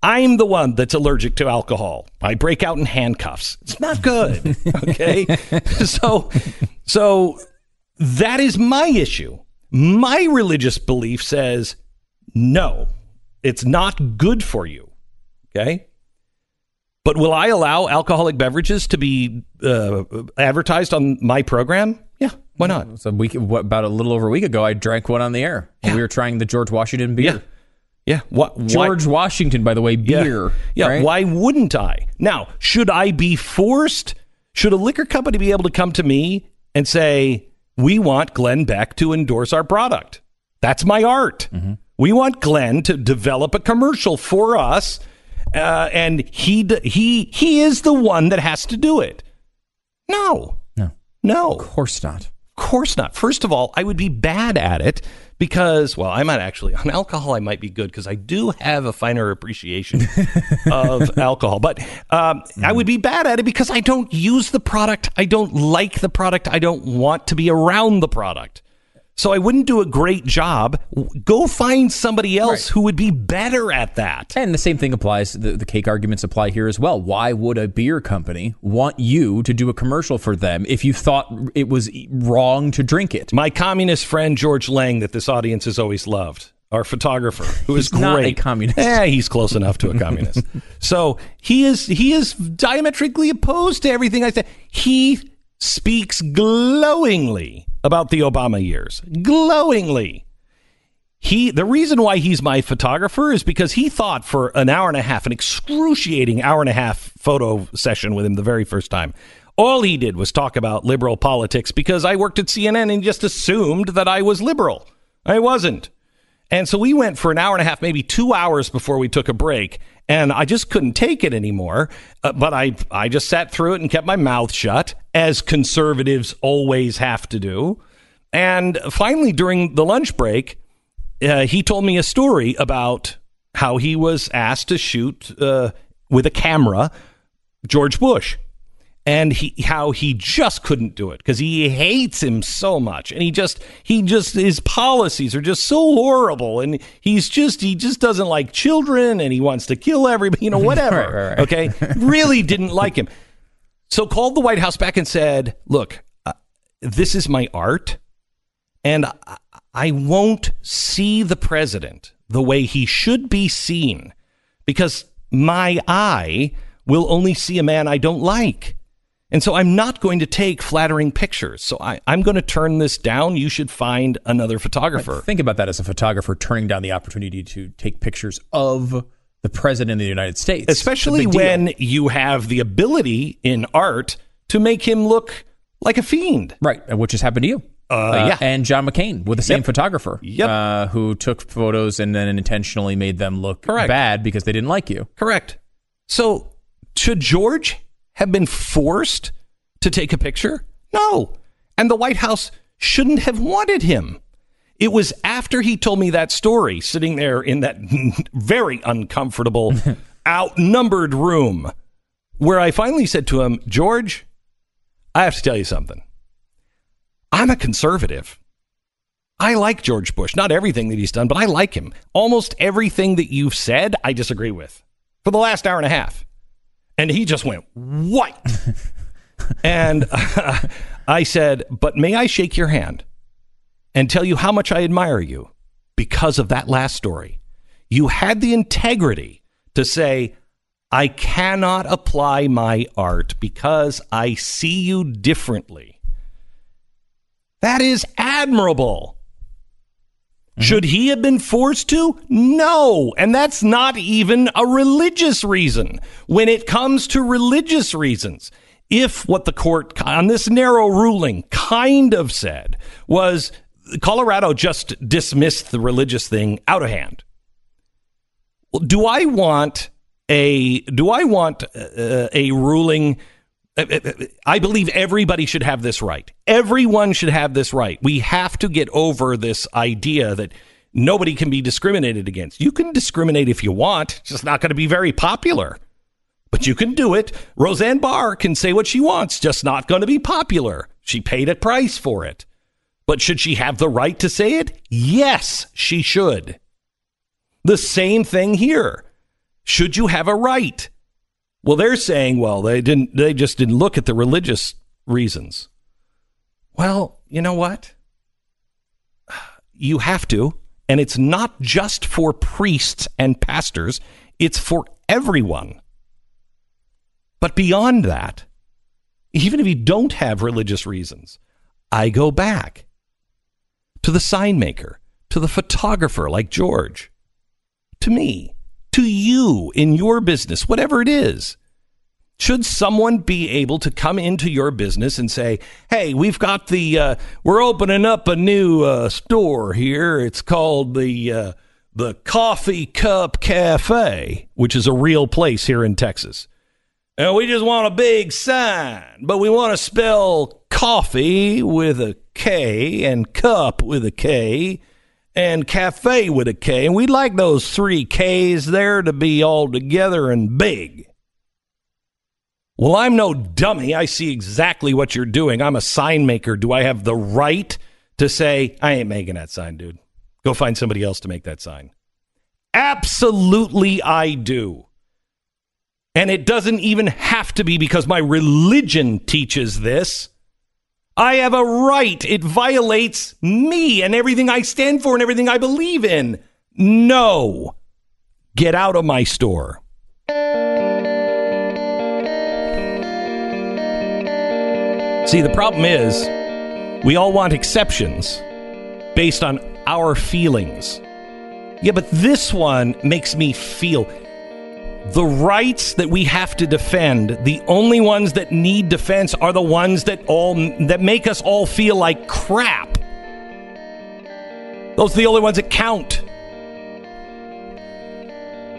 I'm the one that's allergic to alcohol. I break out in handcuffs. It's not good. Okay. so, so that is my issue. My religious belief says no, it's not good for you. Okay. But will I allow alcoholic beverages to be uh, advertised on my program? Yeah, why not? So week, about a little over a week ago, I drank one on the air. when We were trying the George Washington beer. Yeah. Yeah. What, why- George Washington, by the way, Yeah. beer. Yeah. right? Why wouldn't I? Now, should I be forced? Should a liquor company be able to come to me and say, we want Glenn Beck to endorse our product? That's my art. Mm-hmm. We want Glenn to develop a commercial for us, uh, and he he he is the one that has to do it. No, No. no, Of course not. of course not. First of all, I would be bad at it because, well, I might actually on alcohol. I might be good because I do have a finer appreciation of alcohol. But um, I would be bad at it because I don't use the product. I don't like the product. I don't want to be around the product. So I wouldn't do a great job. Go find somebody else who would be better at that. And the same thing applies, the, the cake arguments apply here as well. Why would a beer company want you to do a commercial for them if you thought it was wrong to drink it? My communist friend George Lang, that this audience has always loved, our photographer, who is He's not a great. communist. Eh, he's close enough to a communist. so he is he is diametrically opposed to everything I say. He speaks glowingly about the Obama years. Glowingly. He the reason why he's my photographer is because he thought for an hour and a half, an excruciating hour and a half photo session with him the very first time. All he did was talk about liberal politics because I worked at CNN and just assumed that I was liberal. I wasn't. And so we went for an hour and a half, maybe two hours before we took a break. And I just couldn't take it anymore. Uh, but I, I just sat through it and kept my mouth shut, as conservatives always have to do. And finally, during the lunch break, uh, he told me a story about how he was asked to shoot uh, with a camera George Bush and he how he just couldn't do it because he hates him so much and he just he just his policies are just so horrible and he's just he just doesn't like children and he wants to kill everybody you know whatever Right, right, right. okay really didn't like him so called the white house back and said look uh, this is my art and I, I won't see the president the way he should be seen because my eye will only see a man I don't like. And so I'm not going to take flattering pictures. So I, I'm going to turn this down. You should find another photographer. Think about that as a photographer turning down the opportunity to take pictures of the president of the United States. Especially big deal. when you have the ability in art to make him look like a fiend. Right, uh, which has happened to you. Uh, yeah. And John McCain with the same Yep. photographer. Yep. Uh, who took photos and then intentionally made them look Correct. bad because they didn't like you. Correct. So should George have been forced to take a picture? No. And the White House shouldn't have wanted him. It was after he told me that story, sitting there in that very uncomfortable, outnumbered room, where I finally said to him, George, I have to tell you something. I'm a conservative. I like George Bush. Not everything that he's done, but I like him. Almost everything that you've said, I disagree with for the last hour and a half. And he just went white. and I said, But may I shake your hand and tell you how much I admire you because of that last story? You had the integrity to say, I cannot apply my art because I see you differently. That is admirable. Should he have been forced to? No. And that's not even a religious reason. When it comes to religious reasons, if what the court on this narrow ruling kind of said was Colorado just dismissed the religious thing out of hand. Do I want a do I want uh, a ruling Uh, uh, uh, I believe everybody should have this right. Everyone should have this right. We have to get over this idea that nobody can be discriminated against. You can discriminate if you want, it's just not going to be very popular. But you can do it. Roseanne Barr can say what she wants, just not going to be popular. She paid a price for it. But should she have the right to say it? Yes, she should. The same thing here. Should you have a right? Well, they're saying, well, they didn't they just didn't look at the religious reasons. Well, you know what? You have to, and it's not just for priests and pastors, it's for everyone. But beyond that, even if you don't have religious reasons, I go back to the sign maker, to the photographer like George, to me, to you in your business, whatever it is. Should someone be able to come into your business and say, "Hey, we've got the uh, we're opening up a new uh, store here. It's called the uh, the Coffee Cup Cafe, which is a real place here in Texas. And we just want a big sign, but we want to spell coffee with a K and cup with a K and cafe with a K. And we'd like those three Ks there to be all together and big. Well, I'm no dummy. I see exactly what you're doing. I'm a sign maker. Do I have the right to say, I ain't making that sign, dude? Go find somebody else to make that sign. Absolutely, I do. And it doesn't even have to be because my religion teaches this. I have a right. It violates me and everything I stand for and everything I believe in. No. Get out of my store. See, the problem is we all want exceptions based on our feelings. Yeah, but this one makes me feel the rights that we have to defend, the only ones that need defense are the ones that all that make us all feel like crap. Those are the only ones that count.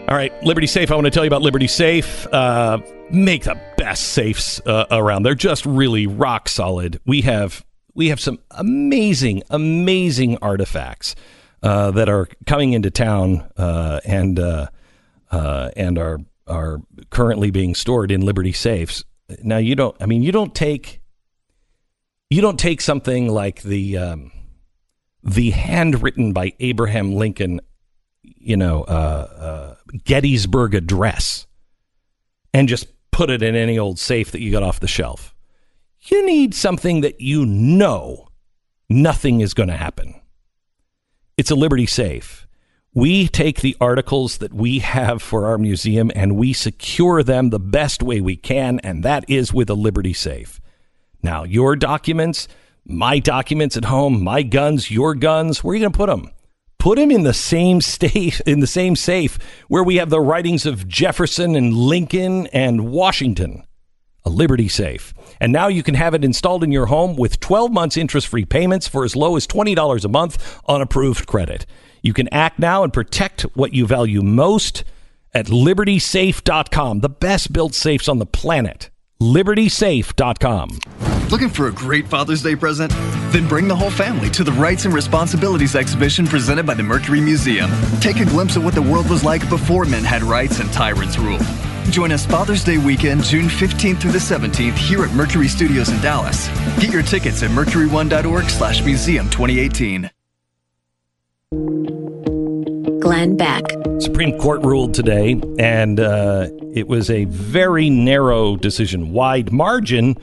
All right, Liberty Safe. I want to tell you about Liberty Safe. Uh, make the best safes uh, around. They're just really rock solid. We have we have some amazing, amazing artifacts uh, that are coming into town uh, and uh, and are are currently being stored in Liberty safes. Now you don't. I mean, you don't take you don't take something like the um, the handwritten by Abraham Lincoln, you know, uh, uh, Gettysburg Address, and just put it in any old safe that you got off the shelf. You need something that you know nothing is going to happen. It's a Liberty safe. We take the articles that we have for our museum and we secure them the best way we can, and that is with a Liberty safe. Now, your documents, my documents at home, my guns, your guns, where are you going to put them? Put them in the same state, in the same safe where we have the writings of Jefferson and Lincoln and Washington. A Liberty safe. And now you can have it installed in your home with 12 months interest free payments for as low as $20 a month on approved credit. You can act now and protect what you value most at libertysafe.com, the best built safes on the planet. libertysafe.com. Looking for a great Father's Day present? Then bring the whole family to the Rights and Responsibilities exhibition presented by the Mercury Museum. Take a glimpse of what the world was like before men had rights and tyrants ruled. Join us Father's Day weekend, June 15th through the 17th here at Mercury Studios in Dallas. Get your tickets at mercury1.org slash museum 2018. Glenn Beck. Supreme Court ruled today, and uh, it was a very narrow decision, wide margin,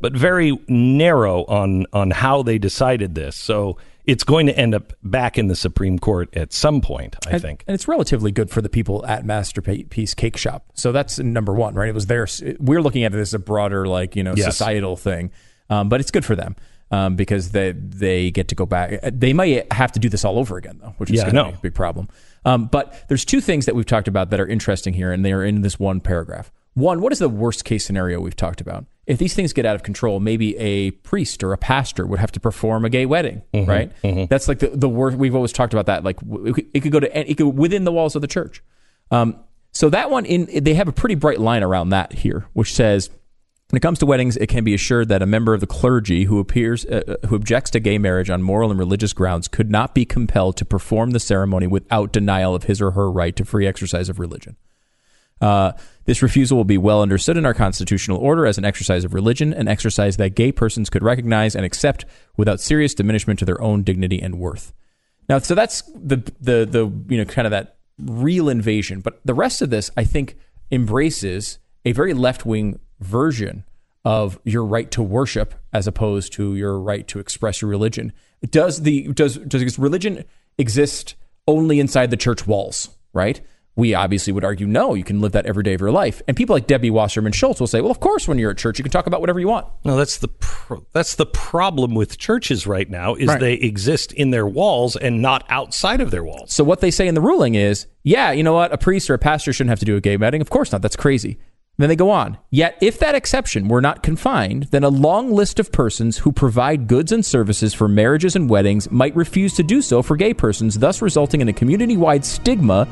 but very narrow on on how they decided this. So it's going to end up back in the Supreme Court at some point, I and, think. And it's relatively good for the people at Masterpiece Cake Shop. So that's number one, right? It was their. We're looking at it as a broader, like you know, Yes. societal thing, um, but it's good for them. Um, because they they get to go back. They might have to do this all over again, though, which is Yeah, going to know. be a big problem. Um, but there's two things that we've talked about that are interesting here, and they are in this one paragraph. One, what is the worst case scenario we've talked about? If these things get out of control, maybe a priest or a pastor would have to perform a gay wedding, Mm-hmm, right? That's like the, the worst. We've always talked about that. Like it could- it could go to it could within the walls of the church. Um, so that one in they have a pretty bright line around that here, which says when it comes to weddings, it can be assured that a member of the clergy who appears uh, who objects to gay marriage on moral and religious grounds could not be compelled to perform the ceremony without denial of his or her right to free exercise of religion. Uh, this refusal will be well understood in our constitutional order as an exercise of religion, an exercise that gay persons could recognize and accept without serious diminishment to their own dignity and worth. Now, so that's the the the you know kind of that real invasion, but the rest of this I think embraces a very left wing version of your right to worship as opposed to your right to express your religion. Does the does does religion exist only inside the church walls? Right. We obviously would argue no, you can live that every day of your life. And people like Debbie Wasserman Schultz will say, well, of course, when you're at church, you can talk about whatever you want. No, that's the pro- that's the problem with churches right now is Right. they exist in their walls and not outside of their walls. So what they say in the ruling is, yeah, you know what? A priest or a pastor shouldn't have to do a gay wedding. Of course not. That's crazy. Then they go on. Yet, if that exception were not confined, then a long list of persons who provide goods and services for marriages and weddings might refuse to do so for gay persons, thus resulting in a community wide stigma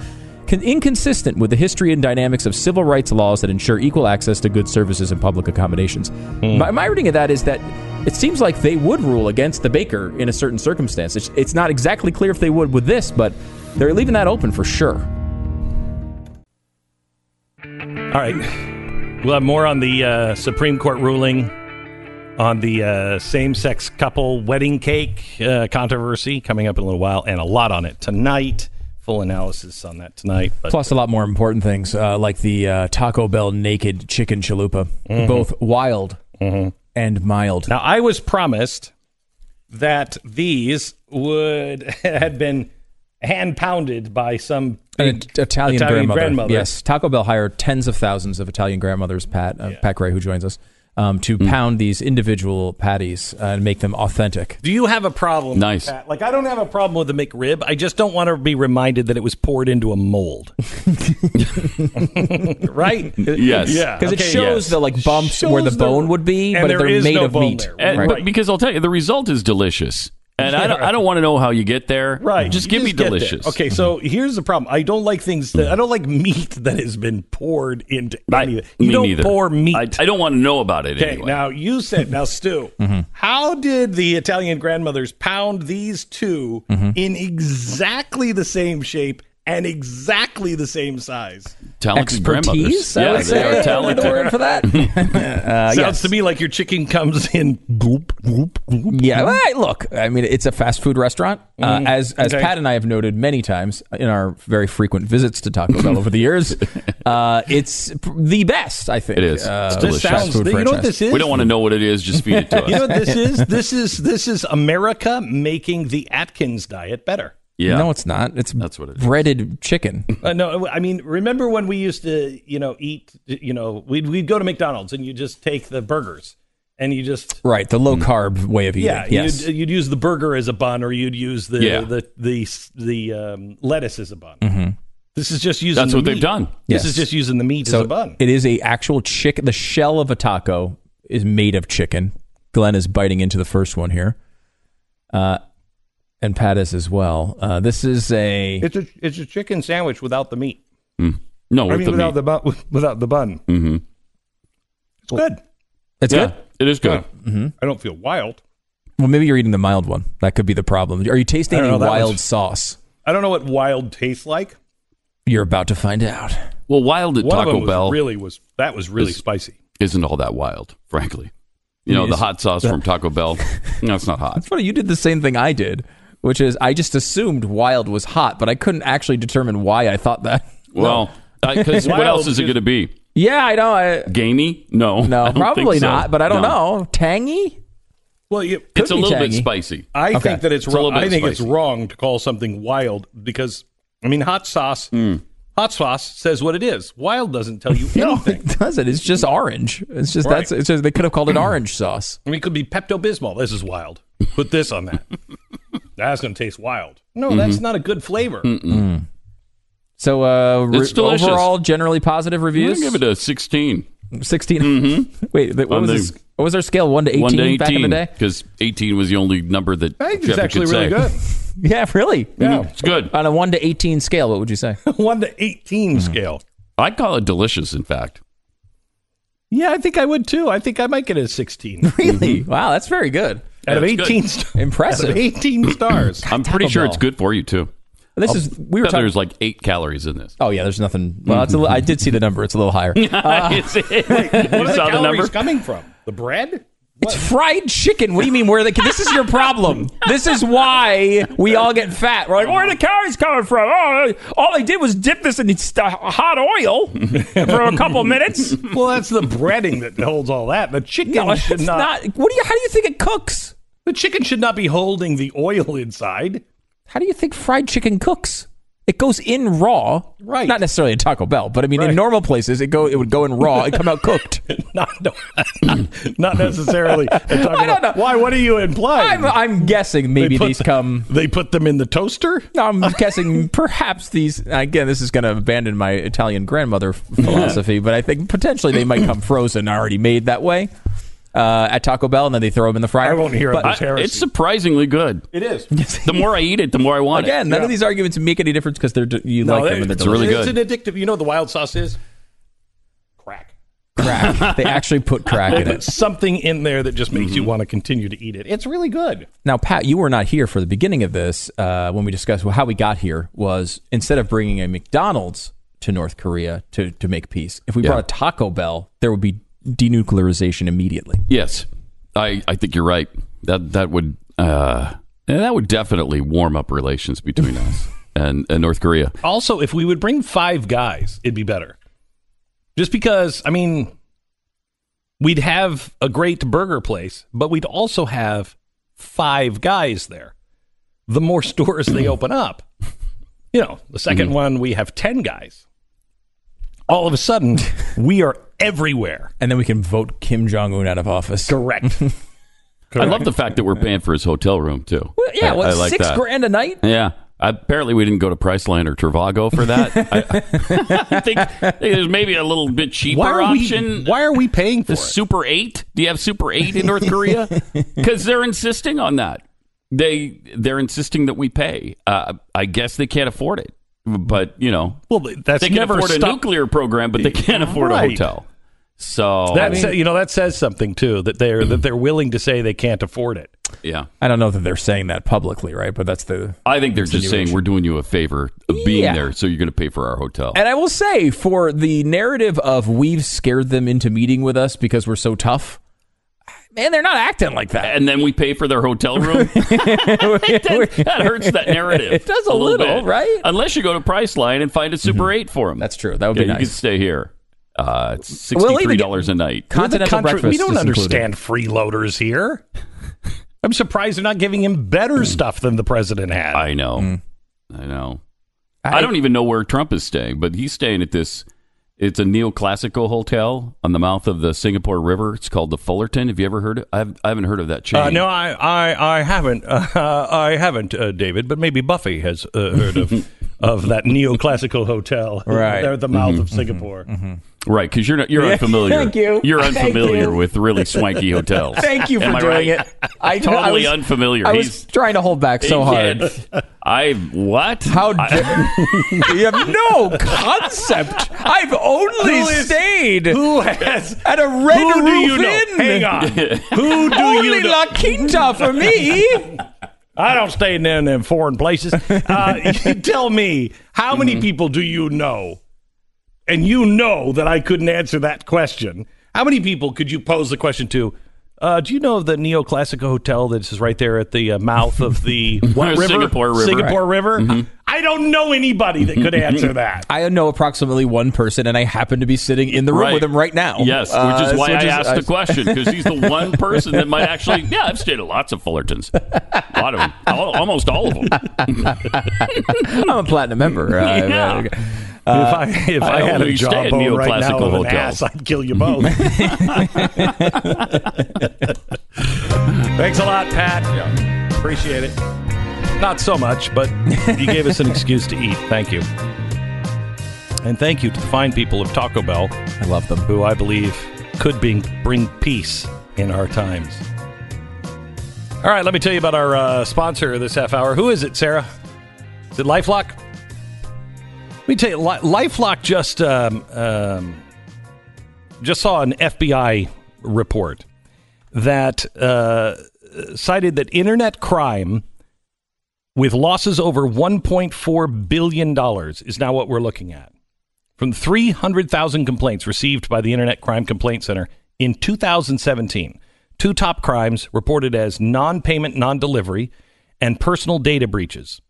con- inconsistent with the history and dynamics of civil rights laws that ensure equal access to goods, services, and public accommodations. Hmm. My, my reading of that is that it seems like they would rule against the baker in a certain circumstance. It's, it's not exactly clear if they would with this, but they're leaving that open for sure. All right. We'll have more on the uh, Supreme Court ruling on the uh, same sex couple wedding cake uh, controversy coming up in a little while, and a lot on it tonight. Full analysis on that tonight. But Plus, a lot more important things uh, like the uh, Taco Bell naked chicken chalupa, both wild and mild. now, I was promised that these would had been hand pounded by some An Italian, Italian grandmother. grandmother. Yes, Taco Bell hired tens of thousands of Italian grandmothers. Pat uh, Pat Gray, who joins us, um, to pound these individual patties uh, and make them authentic. Do you have a problem? Nice. With that? Like I don't have a problem with the McRib. I just don't want to be reminded that it was poured into a mold. right? Yes. Yeah. Because it shows yes. the like bumps Shows where the, the- bone would be, but there they're is made no of meat. there. And, Right. but because I'll tell you, the result is delicious. And I don't, I don't want to know how you get there. Right. Just You give me get there. delicious. Okay, so here's the problem. I don't like things that I don't like meat that has been poured into I- anything. You me don't neither. pour meat. I, I don't want to know about it okay, anyway. now you said now Stu, Mm-hmm. how did the Italian grandmothers pound these 2 Mm-hmm. in exactly the same shape and exactly the same size? talented grandmothers. Expertise, I Yeah, would they say. are The talented. word for that. uh, Sounds yes. to me like your chicken comes in gloop gloop gloop. Yeah, well, hey, look. I mean, it's a fast food restaurant. Uh, as as Okay. Pat and I have noted many times in our very frequent visits to Taco Bell over the years, uh, it's p- the best. I think It is. Uh, It's delicious. fast sounds. food You know what franchise. this is? We don't want to know what it is. Just feed it to us. You know what this is? This is this is America making the Atkins diet better. Yeah. No, it's not. It's That's what it is. breaded chicken. Uh, no, I mean, remember when we used to, you know, eat, you know, we'd, we'd go to McDonald's and you just take the burgers and you just, right, the low carb way of eating. yeah, yes. you'd, you'd use the burger as a bun or you'd use the Yeah. the the the um, lettuce as a bun. This is just using. That's the what they've meat. done. This Yes. is just using the meat so as a bun. it is a actual chicken. The shell of a taco is made of chicken. Glenn is biting into the first one here, uh, and Pat is as well. Uh, this is a it's a it's a chicken sandwich without the meat. No, with I mean, the without meat. the bun. Without the bun. mm-hmm. It's good. it's Yeah, good. it is good. I don't feel wild. Well, maybe you're eating the mild one. That could be the problem. Are you tasting I any know, wild was- sauce? I don't know what wild tastes like. You're about to find out. Well, wild at One of Taco them was Bell really was that was really is- spicy. isn't all that wild, frankly. You know, the hot sauce from Taco Bell, no, it's not hot. It's funny. You did the same thing I did, which is I just assumed wild was hot, but I couldn't actually determine why I thought that. Well, because uh, what else is it going to be? Yeah, I know. I, Gamey? No. No, probably so. not. But I don't No. know. Tangy? Well, you, It's a be little bit spicy. I Okay. think that it's, It's wrong. I think it's wrong to call something wild because I mean hot sauce. Hmm. Hot sauce says what it is. Wild doesn't tell you No, anything. it doesn't. It's just orange. It's just Right. that's. It's just, they could have called it orange sauce. I mean, it could be Pepto Bismol. This is wild. Put this on that. That's going to taste wild. No, Mm-hmm. that's not a good flavor. So uh, re- It's overall, generally positive I'm reviews. going to give it a 16. 16 Wait, what was the- this, what was our scale? One to eighteen, 1 to back in the day. Because 18 was the only number that I think it's actually could really say. good. Yeah, really. Yeah. It's good. On a one to eighteen scale, what would you say? One to 18 Mm-hmm. scale. I'd call it delicious, in fact. Yeah, I think I would too. I think I might get a 16 really? Wow, that's very good. Out of 18. St- Impressive. Out of 18 stars. I'm pretty Taco sure Bell. it's good for you, too. This is we were Bet talking. there's like eight calories in this. Oh yeah, there's nothing. Well, it's a li- I did see the number. It's a little higher. Uh, you Where are the saw the calories number? coming from? The bread? it's fried chicken. What do you mean? Where are the? This is your problem. This is why we all get fat. We're like, where are the calories coming from? Oh, all they did was dip this in st- hot oil for a couple minutes. Well, that's the breading that holds all that. The chicken No, it's should not. not, What do you? How do you think it cooks? The chicken should not be holding the oil inside. How do you think fried chicken cooks? It goes in raw, Right. Not necessarily at Taco Bell, but I mean, Right. in normal places, it go it would go in raw and come out cooked. not, no, not necessarily. I don't know. Why? What are you implying? I'm I'm guessing maybe these the- come. they put them in the toaster. I'm guessing perhaps these. Again, this is going to abandon my Italian grandmother philosophy, but I think potentially they might come frozen, already made that way uh, at Taco Bell, and then they throw them in the fryer. I won't hear But this heresy. It's surprisingly good. it is. The more I eat it, the more I want it. Again, it. none of these arguments make any difference because they're you like them and they're it's really good. It's an addictive. You know what the wild sauce is? Crack. crack. they actually put crack in it. something in there that just makes you Mm-hmm. want to continue to eat it. It's really good. Now, Pat, you were not here for the beginning of this uh, when we discussed how we got here. Was instead of bringing a McDonald's to North Korea to to make peace, if we Yeah. brought a Taco Bell, there would be denuclearization immediately. Yes, I, I think you're right. That that would uh, that would definitely warm up relations between us and, and North Korea. Also, if we would bring five guys, it'd be better. Just because, I mean, we'd have a great burger place, but we'd also have five guys there. The more stores they open up, you know, the 2nd one, we have 10 guys. All of a sudden, we are everywhere. And then we can vote Kim Jong Un out of office. Correct. I love the fact that we're paying for his hotel room too. Well, yeah, I, what, I like six that. grand a night? Yeah. Apparently, we didn't go to Priceline or Trivago for that. I, I think there's maybe a little bit cheaper why, option. we, why are we paying for the it? Super 8? Do you have Super 8 in North Korea? Because they're insisting on that. They they're insisting that we pay. Uh, I guess they can't afford it, but you know Well, that's they can never afford a stopped- nuclear program, but they can't afford a hotel. So That sa- you know that says something too that they're that they're willing to say they can't afford it. yeah, I don't know that they're saying that publicly, right? But that's the. I think they're just saying we're doing you a favor of being Yeah. there, so you're going to pay for our hotel. And I will say, for the narrative of we've scared them into meeting with us because we're so tough, man, they're not acting like that. and then we pay for their hotel room. that, that hurts that narrative. It does a little, bit. right? Unless you go to Priceline and find a Super mm-hmm. 8 for them. That's true. That would yeah, be you can nice. stay here. Uh, it's Well, sixty-three even- dollars a night. Continental country- breakfast. we don't is included. understand freeloaders here. I'm surprised they're not giving him better mm. stuff than the president had. I know. Mm. I know. I, don't even know where Trump is staying, but he's staying at this. It's a neoclassical hotel on the mouth of the Singapore River. It's called the Fullerton. Have you ever heard? Of, I've, I haven't heard of that chain. Uh, no, I, I, I haven't. Uh, I haven't, uh, David. But maybe Buffy has uh, heard of of that neoclassical hotel Right. there at the mouth of Singapore. Right? Because you're not, you're unfamiliar. Thank you. You're unfamiliar you. with really swanky hotels. Thank you for Am doing right? it. I Totally I was, unfamiliar. I He's- was trying to hold back so hard. I what? How dare you have no concept? I've only Who is- stayed Who has? at a red Who do roof you know? inn. Hang on. Who do Only you know? La Quinta for me. I don't stay in them, foreign places. Uh, you tell me, how Mm-hmm. many people do you know? And you know that I couldn't answer that question. How many people could you pose the question to? Uh, do you know of the neoclassical hotel that is right there at the uh, mouth of the what river? Singapore River. Singapore River. I don't know anybody that could answer that. I know approximately one person, and I happen to be sitting in the room Right. with him right now. Yes, which Uh, is why which I is- asked the question because he's the one person that might actually. Yeah, I've stayed at lots of Fullertons, a lot of them, all, almost all of them. I'm a platinum member. Uh, Yeah. If I if I, I had a only stay at jawbone right now neoclassical of an ass, I'd kill you both. Thanks a lot, Pat. Appreciate it. Not so much, but you gave us an excuse to eat. Thank you. And thank you to the fine people of Taco Bell, I love them. who I believe could bring, bring peace in our times. All right, let me tell you about our uh, sponsor this half hour. Who is it, Sarah? Is it Lifelock? Let me tell you, Lifelock just um, um, just saw an FBI report that uh, cited that internet crime with losses over 1.4 billion dollars is now what we're looking at. From 300,000 complaints received by the Internet Crime Complaint Center in 2017, two top crimes reported as non-payment, non-delivery, and personal data breaches.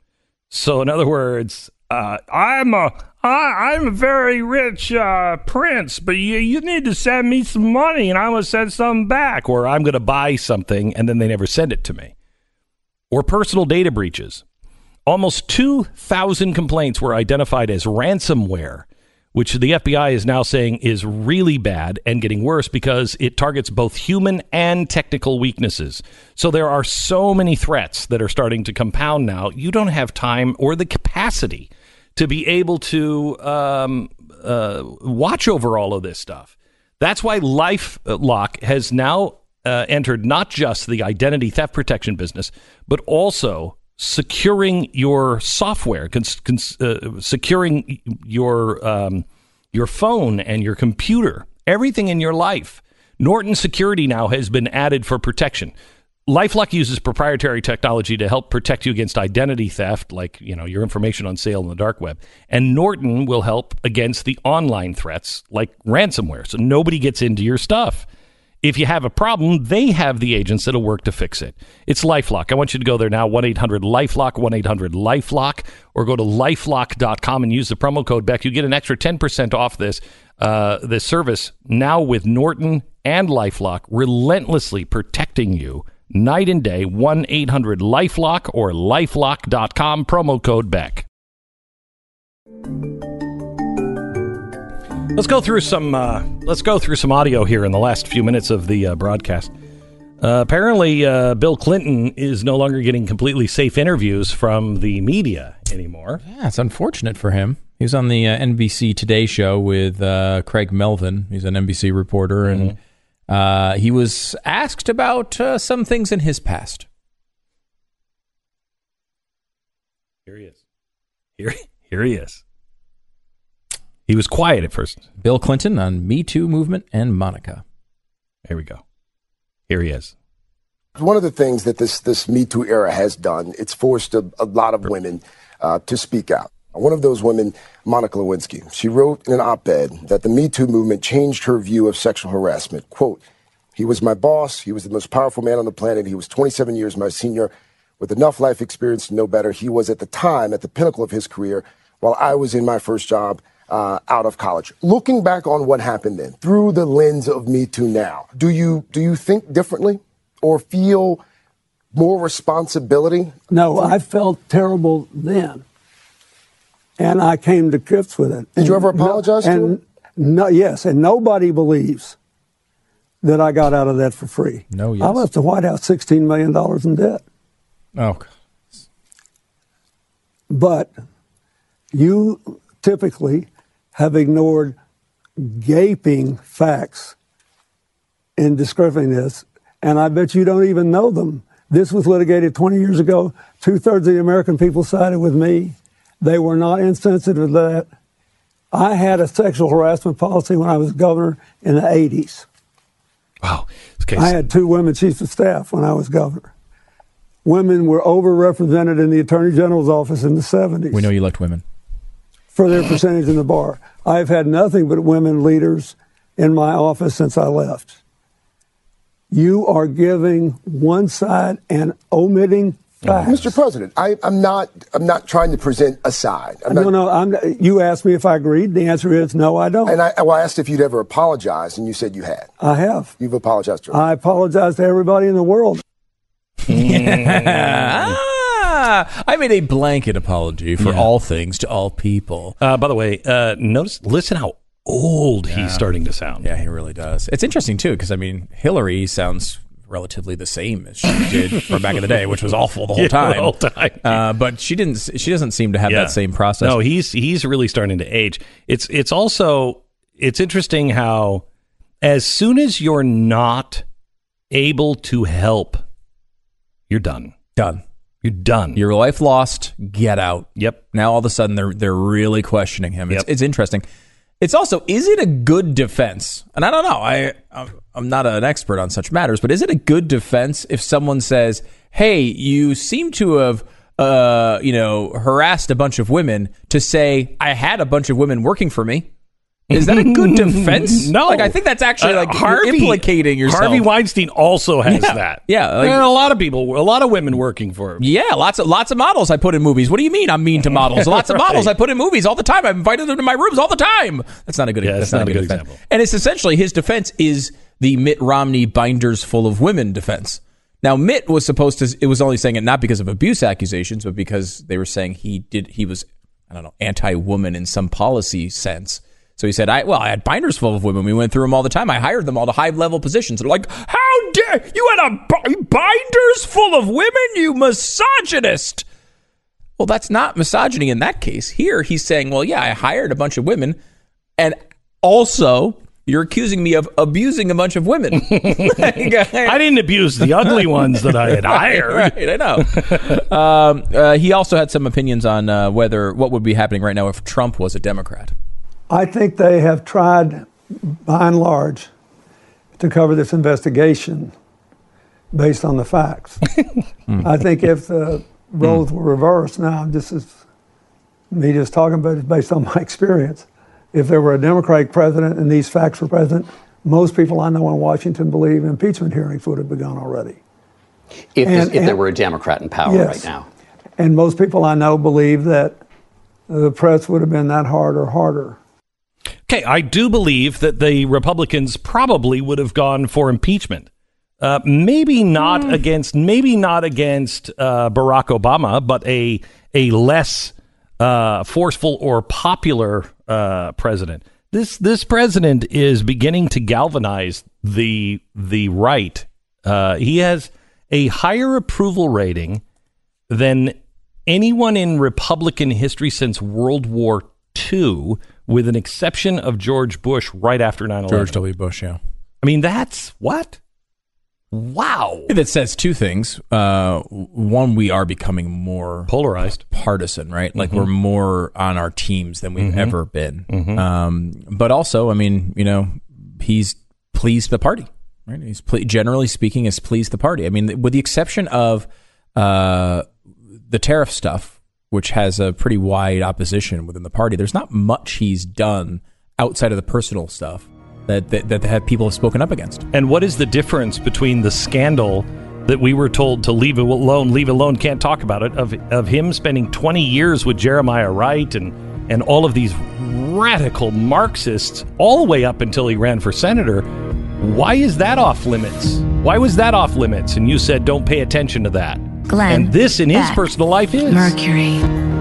So, in other words, uh, I'm a I, I'm a very rich uh, prince, but you you need to send me some money, and I'm gonna send something back, or I'm gonna buy something, and then they never send it to me, or personal data breaches. Almost 2,000 complaints were identified as ransomware, which the FBI is now saying is really bad and getting worse because it targets both human and technical weaknesses. So there are so many threats that are starting to compound now. You don't have time or the capacity to be able to um, uh, watch over all of this stuff. That's why LifeLock has now uh, entered not just the identity theft protection business, but also securing your software, cons- cons- uh, securing your um, your phone and your computer, everything in your life. Norton Security now has been added for protection. LifeLock uses proprietary technology to help protect you against identity theft, like you know your information on sale in the dark web. And Norton will help against the online threats, like ransomware, so nobody gets into your stuff. If you have a problem, they have the agents that'll work to fix it. It's Lifelock. I want you to go there now, 1 800 Lifelock, 1 800 Lifelock, or go to lifelock.com and use the promo code Beck. You get an extra 10% off this, uh, this service now with Norton and Lifelock, relentlessly protecting you night and day. 1 800 Lifelock or lifelock.com, promo code Beck. Let's go through some. Uh, let's go through some audio here in the last few minutes of the uh, broadcast. Uh, apparently, uh, Bill Clinton is no longer getting completely safe interviews from the media anymore. Yeah, it's unfortunate for him. He was on the uh, NBC Today show with uh, Craig Melvin. He's an NBC reporter, and uh, he was asked about uh, some things in his past. Here he is. Here, here he is. He was quiet at first. Bill Clinton on Me Too movement and Monica. Here we go. Here he is. One of the things that this this Me Too era has done, it's forced a, a lot of women uh, to speak out. One of those women, Monica Lewinsky, she wrote in an op-ed that the Me Too movement changed her view of sexual harassment. "Quote: He was my boss. He was the most powerful man on the planet. He was 27 years my senior, with enough life experience to know better. He was at the time at the pinnacle of his career, while I was in my first job." Uh, out of college. Looking back on what happened then, through the lens of Me Too now, do you do you think differently, or feel more responsibility? No, I felt terrible then, and I came to grips with it. Did you ever apologize to and no, yes, and nobody believes that I got out of that for free. No, yes. I left the White House sixteen million dollars in debt. Oh, But you typically have ignored gaping facts in describing this, and I bet you don't even know them. This was litigated 20 years ago. Two thirds of the American people sided with me. They were not insensitive to that. I had a sexual harassment policy when I was governor in the 80s. Wow. Okay. I had two women chiefs of staff when I was governor. Women were overrepresented in the attorney general's office in the 70s we know you liked women. for their percentage in the bar. I've had nothing but women leaders in my office since I left. You are giving one side and omitting facts. Mr. President, I, I'm not. I'm not trying to present a side. I'm no, not, no. I'm, you asked me if I agreed. The answer is no, I don't. And I, well, I asked if you'd ever apologized, and you said you had. I have. You've apologized to her. I apologize to everybody in the world. ah, I made a blanket apology for Yeah. all things to all people. Uh, by the way, uh, notice, listen how old he's starting to sound. Yeah, he really does. It's interesting too because I mean, Hillary sounds relatively the same as she did from back in the day, which was awful the whole Yeah, time. the whole time. Uh, but she didn't. She doesn't seem to have Yeah. that same process. No, he's he's really starting to age. It's it's also it's interesting how as soon as you're not able to help, you're done. done. You're done. Your life lost. Get out. yep. Now all of a sudden they're they're really questioning him. It's, Yep. it's interesting. It's also is it a good defense? And I don't know. I I'm, I'm not an expert on such matters, but is it a good defense if someone says, "Hey, you seem to have uh, you know, harassed a bunch of women," to say, "I had a bunch of women working for me." Is that a good defense? No, Like I think that's actually Uh, like you're implicating yourself. Harvey Weinstein also has Yeah. that. Yeah, like- and a lot of people, a lot of women working for him. Yeah, lots of lots of models I put in movies. What do you mean I'm mean to models? Lots of models I put in movies all the time. I've invited them to my rooms all the time. That's not a good. Yeah, that's that's not a good example. And it's essentially his defense is the Mitt Romney binders full of women defense. Now Mitt was supposed to. It was only saying it not because of abuse accusations, but because they were saying he did. He was, I don't know, anti-woman in some policy sense. So he said, "I well, I had binders full of women. We went through them all the time. I hired them all to high-level positions." They're like, "How dare you had a b- binders full of women? You misogynist!" Well, that's not misogyny in that case. Here, he's saying, "Well, yeah, I hired a bunch of women, and also." You're accusing me of abusing a bunch of women. I didn't abuse the ugly ones that I had hired. right, I know. um, uh, he also had some opinions on uh, whether what would be happening right now if Trump was a Democrat. I think they have tried, by and large, to cover this investigation based on the facts. I think if the roles were reversed, now this is me just talking about it based on my experience. If there were a Democratic president and these facts were present, most people I know in Washington believe impeachment hearings would have begun already. If, And- if there were a Democrat in power Yes. right now. And most people I know believe that the press would have been that hard or harder. Okay, I do believe that the Republicans probably would have gone for impeachment. Uh, maybe not against, maybe not against uh, Barack Obama, but a a less uh, forceful or popular uh, president. This this president is beginning to galvanize the the right. Uh, he has a higher approval rating than anyone in Republican history since World War II, with an exception of George Bush right after 9 11. George W. Bush, yeah. I mean, that's what? Wow. That says two things. Uh, one, we are becoming more polarized, partisan, right? Like Mhm. we're more on our teams than we've Mhm. ever been. Mhm. Um, but also, I mean, you know, he's pleased the party, right? He's ple- generally speaking, has pleased the party. I mean, with the exception of uh, the tariff stuff, which has a pretty wide opposition within the party. There's not much he's done outside of the personal stuff that that, that have people have spoken up against. And what is the difference between the scandal that we were told to leave it alone, leave alone, can't talk about it, of, of him spending 20 years with Jeremiah Wright and, and all of these radical Marxists, all the way up until he ran for senator? Why is that off limits? Why was that off limits? And you said don't pay attention to that. Glenn and this in his personal life is. Mercury.